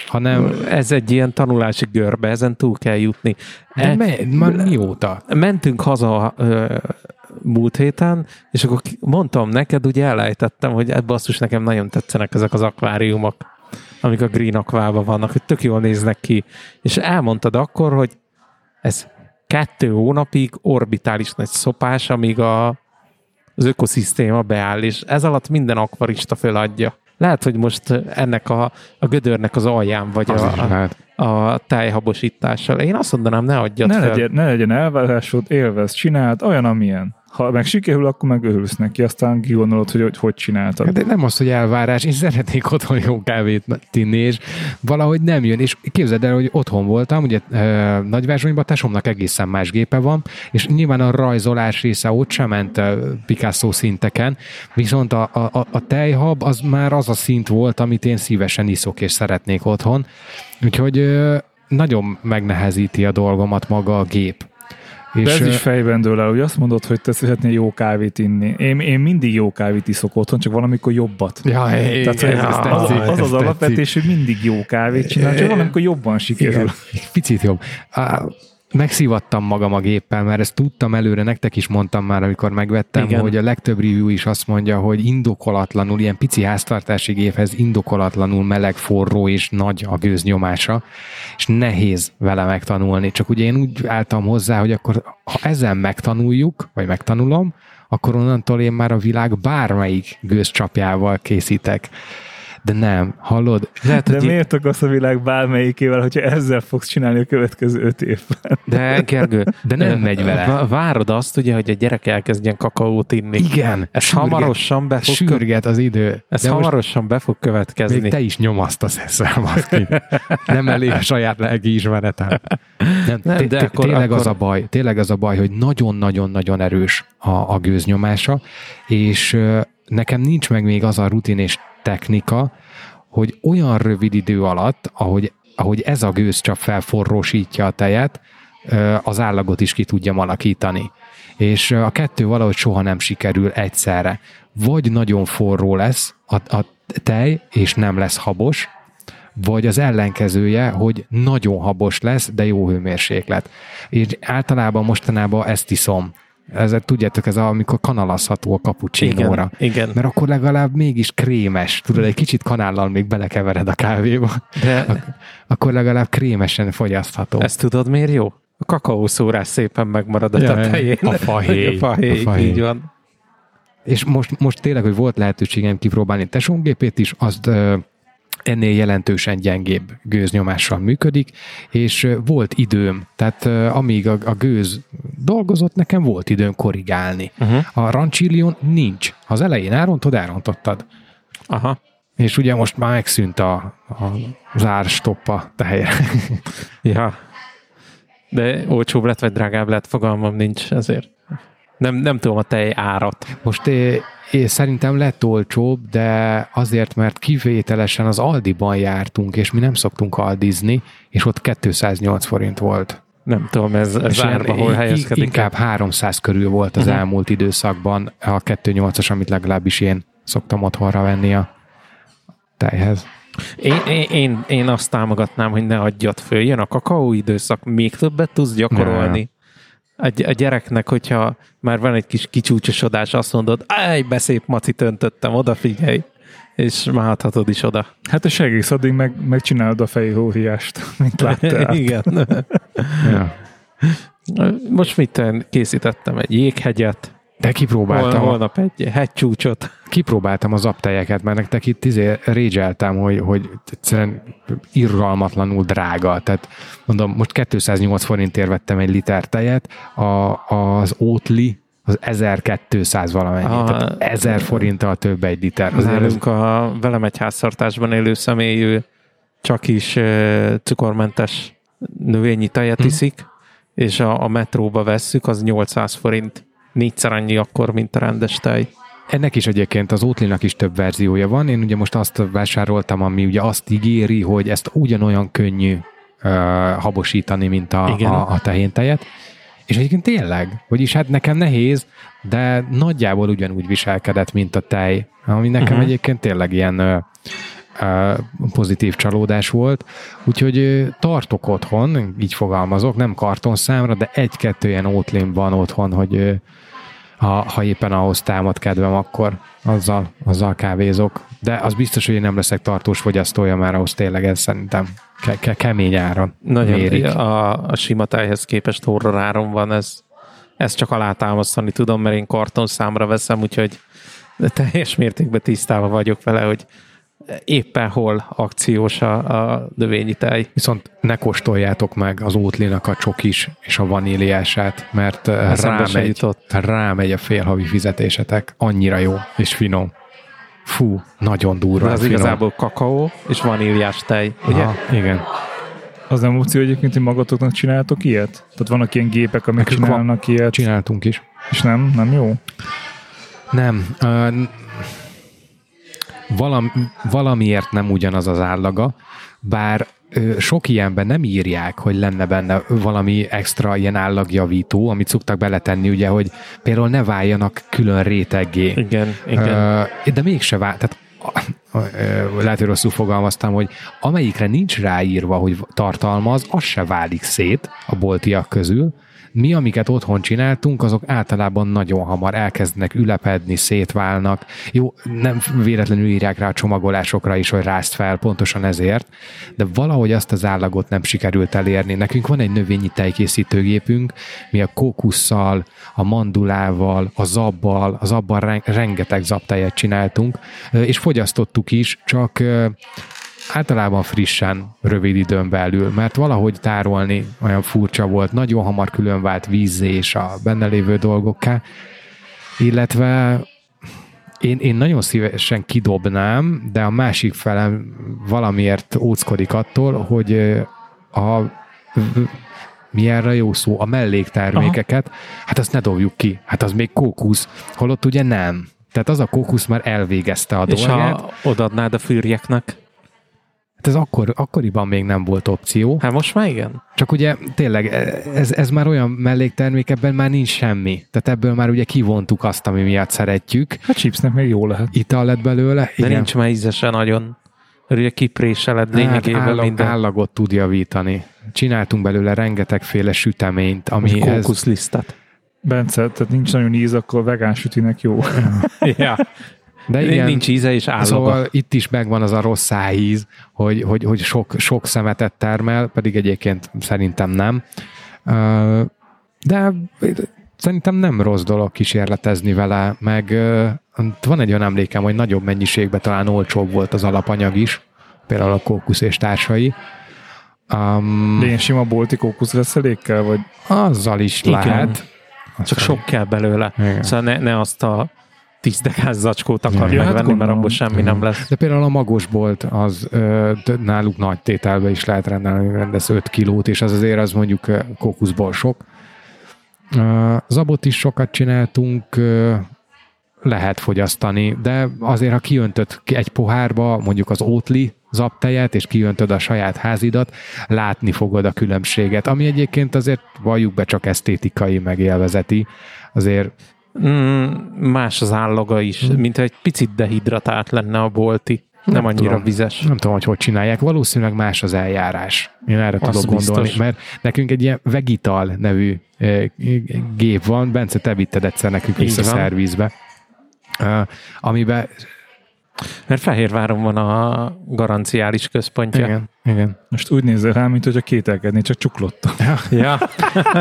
hanem Ez egy ilyen tanulási görbe, ezen túl kell jutni. de E, me, már mióta? mentünk haza ö, múlt héten, és akkor mondtam neked, ugye elejtettem, hogy ebbe basszus nekem nagyon tetszenek ezek az akváriumok, amik a Green Aquában vannak, hogy tök jól néznek ki. És elmondtad akkor, hogy ez kettő hónapig orbitális nagy szopás, amíg a, az ökoszisztéma beáll, és ez alatt minden akvarista föladja. Lehet, hogy most ennek a, a gödörnek az alján vagy Az a, lehet. a tájhabosítással. Én azt mondanám, ne adjad ne fel. legyen, ne legyen elvárásod, élvez, csináld, olyan, amilyen. Ha meg sikerül, akkor meg örülsz neki, aztán kigondolod, hogy hogy, hogy csináltad. De nem az, hogy elvárás, én szeretnék otthon jó kávét tinni, és valahogy nem jön. És képzeld el, hogy otthon voltam, ugye e, Nagyvázsonyban tesomnak egészen más gépe van, és nyilván a rajzolás része ott sem ment Picasso szinteken, viszont a, a, a- tejhab az már az a szint volt, amit én szívesen iszok és szeretnék otthon. Úgyhogy nagyon megnehezíti a dolgomat maga a gép. De ez is fejben dől el, hogy azt mondod, hogy te szeretnél jó kávét inni. Én, én mindig jó kávét iszok otthon, csak valamikor jobbat. Ja, Tehát ez, ez az, tetszik, az, az, alapvetés, hogy mindig jó kávét csinál, csak valamikor jobban sikerül. Igen, picit jobb. Á, Megszívattam magam a géppel, mert ezt tudtam előre, nektek is mondtam már, amikor megvettem, Igen. Hogy a legtöbb review is azt mondja, hogy indokolatlanul, ilyen pici háztartási géphez indokolatlanul meleg, forró és nagy a gőznyomása, és nehéz vele megtanulni. Csak ugye én úgy álltam hozzá, hogy akkor ha ezen megtanuljuk, vagy megtanulom, akkor onnantól én már a világ bármelyik gőzcsapjával készítek. De nem, hallod? Lehet, De hogy miért akarsz a világ bármelyikével, hogyha ezzel fogsz csinálni a következő öt évben? De Gergő, De nem megy vele. vá- Várod azt, ugye, hogy a gyerek elkezdjen kakaót inni. Igen. Ez sürget- hamarosan be fog, Sürget az idő. ez De hamarosan be fog következni. még te is nyomasztasz ezzel, Maszki. Nem elég a saját lelki ismeretem. Nem, Nem, de akkor- tényleg az akkor- a baj, tényleg az a baj, hogy nagyon-nagyon-nagyon erős a, a gőznyomása, és nekem nincs meg még az a rutin és technika, hogy olyan rövid idő alatt, ahogy, ahogy ez a gőzcsap felforrósítja a tejet, az állagot is ki tudjam alakítani. És a kettő valahogy soha nem sikerül egyszerre. Vagy nagyon forró lesz a, a tej, és nem lesz habos, vagy az ellenkezője, hogy nagyon habos lesz, de jó hőmérséklet. És általában mostanában ezt iszom. Ez, tudjátok, ez a, amikor kanalazható a kapucsinóra. igen, igen. Mert akkor legalább mégis krémes. Tudod, egy kicsit kanállal még belekevered a kávéba. De *laughs* Akkor legalább krémesen fogyasztható. ezt tudod miért jó? A kakaószórás szépen megmarad a Ja, tetején. a *laughs* fahéj. A fahéj, A fahéj. így van. És most, most tényleg, hogy volt lehetőségem kipróbálni tesóngépét is, azt ennél jelentősen gyengébb gőznyomással működik, és volt időm, tehát amíg a, a gőz dolgozott, nekem volt időm korrigálni. Uh-huh. A Ranchillion nincs. Az elején elrontod, elrontottad. Aha. És ugye most már megszűnt a, a zárstoppa tehelyre. *laughs* Ja. De olcsóbb lett, vagy drágább lett, fogalmam nincs ezért. Nem, nem tudom a tej árat. Most é, é, szerintem lett olcsóbb, de azért, mert kivételesen az Aldiban jártunk, és mi nem szoktunk aldizni, és ott 208 forint volt. Nem tudom, ez, ez árba hol helyezkedik. Inkább 300 körül volt az uh-huh. elmúlt időszakban a 2.8-as, amit legalábbis én szoktam otthonra venni a tejhez. Én, én, én, én azt támogatnám, hogy ne adjad föl. Jön a kakaó időszak, még többet tudsz gyakorolni. A, a gyereknek, hogyha már van egy kis kicsúcsosodás, azt mondod, egy beszép macit öntöttem, odafigyelj. és máhatod is oda. Hát a segész addig meg, megcsinálod a hóriást, *laughs* mint láttál. *laughs* Igen. Ja. Most mit készítettem egy jéghegyet, De hol, kipróbáltam, a, holnap egy hegycsúcsot. kipróbáltam az aptejeket, mert nektek itt izé régyeltem, hogy, hogy egyszerűen irgalmatlanul drága. Tehát mondom, most 208 forintért vettem egy liter tejet, a, az Oatly az 1200 valamennyi. Ah, tehát 1000 forinttal több egy liter. Nálunk a velem egy háztartásban élő személy ő csak is cukormentes növényi tejet Hm. iszik, és a, a metróba vesszük, az 800 forint. Négyszer annyi akkor, mint a rendes tej. ennek is egyébként az Oatly-nak is több verziója van. Én ugye most azt vásároltam, ami ugye azt ígéri, hogy ezt ugyanolyan könnyű uh, habosítani, mint a, Igen. a, a tehéntejet. És egyébként tényleg, vagyis hát nekem nehéz, de nagyjából ugyanúgy viselkedett, mint a tej, ami nekem uh-huh. egyébként tényleg ilyen ö, ö, pozitív csalódás volt. Úgyhogy ö, tartok otthon, így fogalmazok, nem kartonszámra, de egy-kettő ilyen ótlim van otthon, hogy ha, ha éppen ahhoz támad kedvem, akkor azzal, azzal kávézok. De az biztos, hogy én nem leszek tartós fogyasztója, mert ahhoz tényleg ez szerintem ke- ke- kemény áron Nagyon mérik. a, a sima tejhez képest horror áron van, ez, ez csak alátámasztani tudom, mert én karton számra veszem, úgyhogy teljes mértékben tisztában vagyok vele, hogy éppen hol akciós a, a növényi tej. Viszont ne kóstoljátok meg az ótlinak a csokis és a vaníliását, mert eh, Eszembe rámegy, rámegy a félhavi fizetésetek. Annyira jó és finom. Fú, nagyon De durva. az igazából kakaó és vaníliás tej, ugye? Aha, igen. Az nem opció egyébként, hogy magatoknak csináltok ilyet? Tehát vannak ilyen gépek, amik Nekünk van. csinálnak ilyet, Csináltunk is. és nem, nem jó? Nem. Uh, valam, valamiért nem ugyanaz az állaga, bár sok ilyenben nem írják, hogy lenne benne valami extra ilyen állagjavító, amit szoktak beletenni, ugye, hogy például ne váljanak külön réteggé. Igen, igen. De mégse vál, tehát lehet, hogy rosszul fogalmaztam, hogy amelyikre nincs ráírva, hogy tartalmaz, az se válik szét a boltiak közül. Mi, amiket otthon csináltunk, azok általában nagyon hamar elkezdenek ülepedni, szétválnak. Jó, nem véletlenül írják rá a csomagolásokra is, hogy rászt fel, pontosan ezért, de valahogy azt az állagot nem sikerült elérni. Nekünk van egy növényi tejkészítőgépünk, mi a kókusszal, a mandulával, a zabbal, az abban ren- rengeteg zabtejet csináltunk, és fogyasztottuk is, csak általában frissen, rövid időn belül, mert valahogy tárolni olyan furcsa volt, nagyon hamar külön vált vízzé és a benne lévő dolgokká, illetve én, én nagyon szívesen kidobnám, de a másik felem valamiért óckodik attól, hogy a mi erre jó szó, a melléktermékeket, Aha. hát azt ne dobjuk ki, hát az még kókusz, holott ugye nem. Tehát az a kókusz már elvégezte a és dolgát. ha odaadnád a fűrjeknek? Hát ez akkor, akkoriban még nem volt opció. Hát most már igen. Csak ugye tényleg ez, ez már olyan melléktermék, ebben már nincs semmi. Tehát ebből már ugye kivontuk azt, ami miatt szeretjük. Hát chipsnek még jó lehet. Ital lett belőle. De igen. nincs már íze se nagyon. Mert ugye kipréseled Hát lényegében állag, minden. állagot tud javítani. Csináltunk belőle rengetegféle süteményt, ami Ami ez... kókuszlisztet. Bence, tehát nincs nagyon íz, akkor vegán sütinek jó. ja. *laughs* De Igen. Nincs íze és állaga. Szóval itt is megvan az a rossz szájíz, hogy, hogy, hogy sok, sok szemetet termel, pedig egyébként szerintem nem. De szerintem nem rossz dolog kísérletezni vele, meg van egy olyan emlékem, hogy nagyobb mennyiségben talán olcsóbb volt az alapanyag is, például a kókusz és társai. Um, De ilyen sima bolti kókuszreszelékkel, vagy azzal is Igen. lehet. Csak sok kell belőle. Igen. Szóval ne, ne azt a 10 dekáz zacskót akar Ja, hát megvenni, mert gondolom. abból semmi nem lesz. De például a magosbolt, az ö, náluk nagy tételbe is lehet rendelni, rendez 5 kilót, és az azért az mondjuk kókuszból sok. Zabot is sokat csináltunk, lehet fogyasztani, de azért, ha kiöntött ki egy pohárba, mondjuk az ótli zaptejet, és kiöntöd a saját házidat, látni fogod a különbséget, ami egyébként azért valljuk be csak esztétikai, meg élvezeti. Azért Mm, más az állaga is, mint egy picit dehidratált lenne a bolti. Nem, Nem annyira tudom. vizes. Nem tudom, hogy hogy csinálják. Valószínűleg más az eljárás. Én erre Az tudok gondolni, biztos. mert nekünk egy ilyen Vegital nevű eh, gép van, Bence, te vitted egyszer nekünk vissza van. szervízbe, eh, amiben Mert Fehérváron van a garanciális központja. Igen, igen. Most úgy nézel rá, mint hogyha kételkedné, csak csuklottam. *laughs* Ja.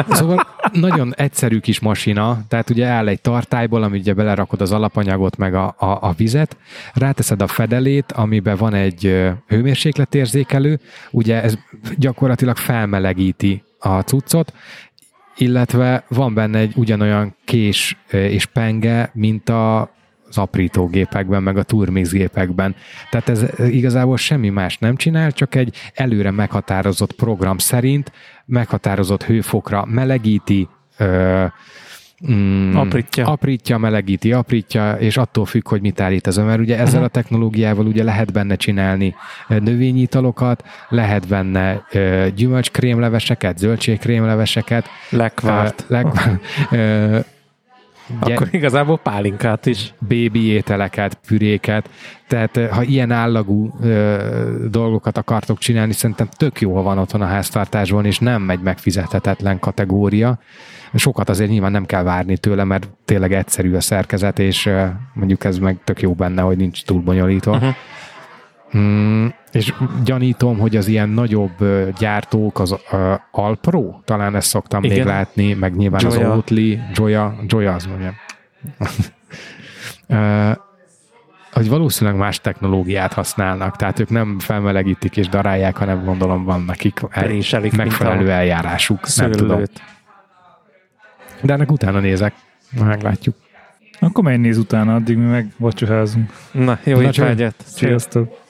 Szóval nagyon egyszerű kis masina, tehát ugye áll egy tartályból, ami ugye belerakod az alapanyagot, meg a, a, a vizet, ráteszed a fedelét, amiben van egy hőmérsékletérzékelő, ugye ez gyakorlatilag felmelegíti a cuccot, illetve van benne egy ugyanolyan kés és penge, mint a az aprítógépekben, meg a turmix gépekben. Tehát ez igazából semmi más nem csinál, csak egy előre meghatározott program szerint meghatározott hőfokra melegíti, ö, mm, Aprítja. aprítja, melegíti, aprítja, és attól függ, hogy mit állít ez. Mert ugye ezzel a technológiával ugye lehet benne csinálni ö, növényi italokat, lehet benne gyümölcskrémleveseket, zöldségkrémleveseket, Lekvárt. ö, *laughs* gy- Akkor igazából pálinkát is. bébi ételeket, püréket, tehát eh, ha ilyen állagú ö, dolgokat akartok csinálni, szerintem tök jó, ha van otthon a háztartásban, és nem egy megfizethetetlen kategória. Sokat azért nyilván nem kell várni tőle, mert tényleg egyszerű a szerkezet, és ö, mondjuk ez meg tök jó benne, hogy nincs túl bonyolítva. Uh-huh. Mm, és gyanítom, hogy az ilyen nagyobb gyártók, az uh, Alpro, talán ezt szoktam Igen. még látni, meg nyilván Joya. az Oatly, Joya, Joya az mondja. *laughs* Ö, hogy valószínűleg más technológiát használnak, tehát ők nem felmelegítik és darálják, hanem gondolom van nekik el, Préselik, megfelelő eljárásuk. Nem tudom. Szőlőt. De ennek utána nézek, meglátjuk. Akkor menj néz utána, addig mi meg vacsoházunk. Na, jó Na, étvágyat. Sziasztok!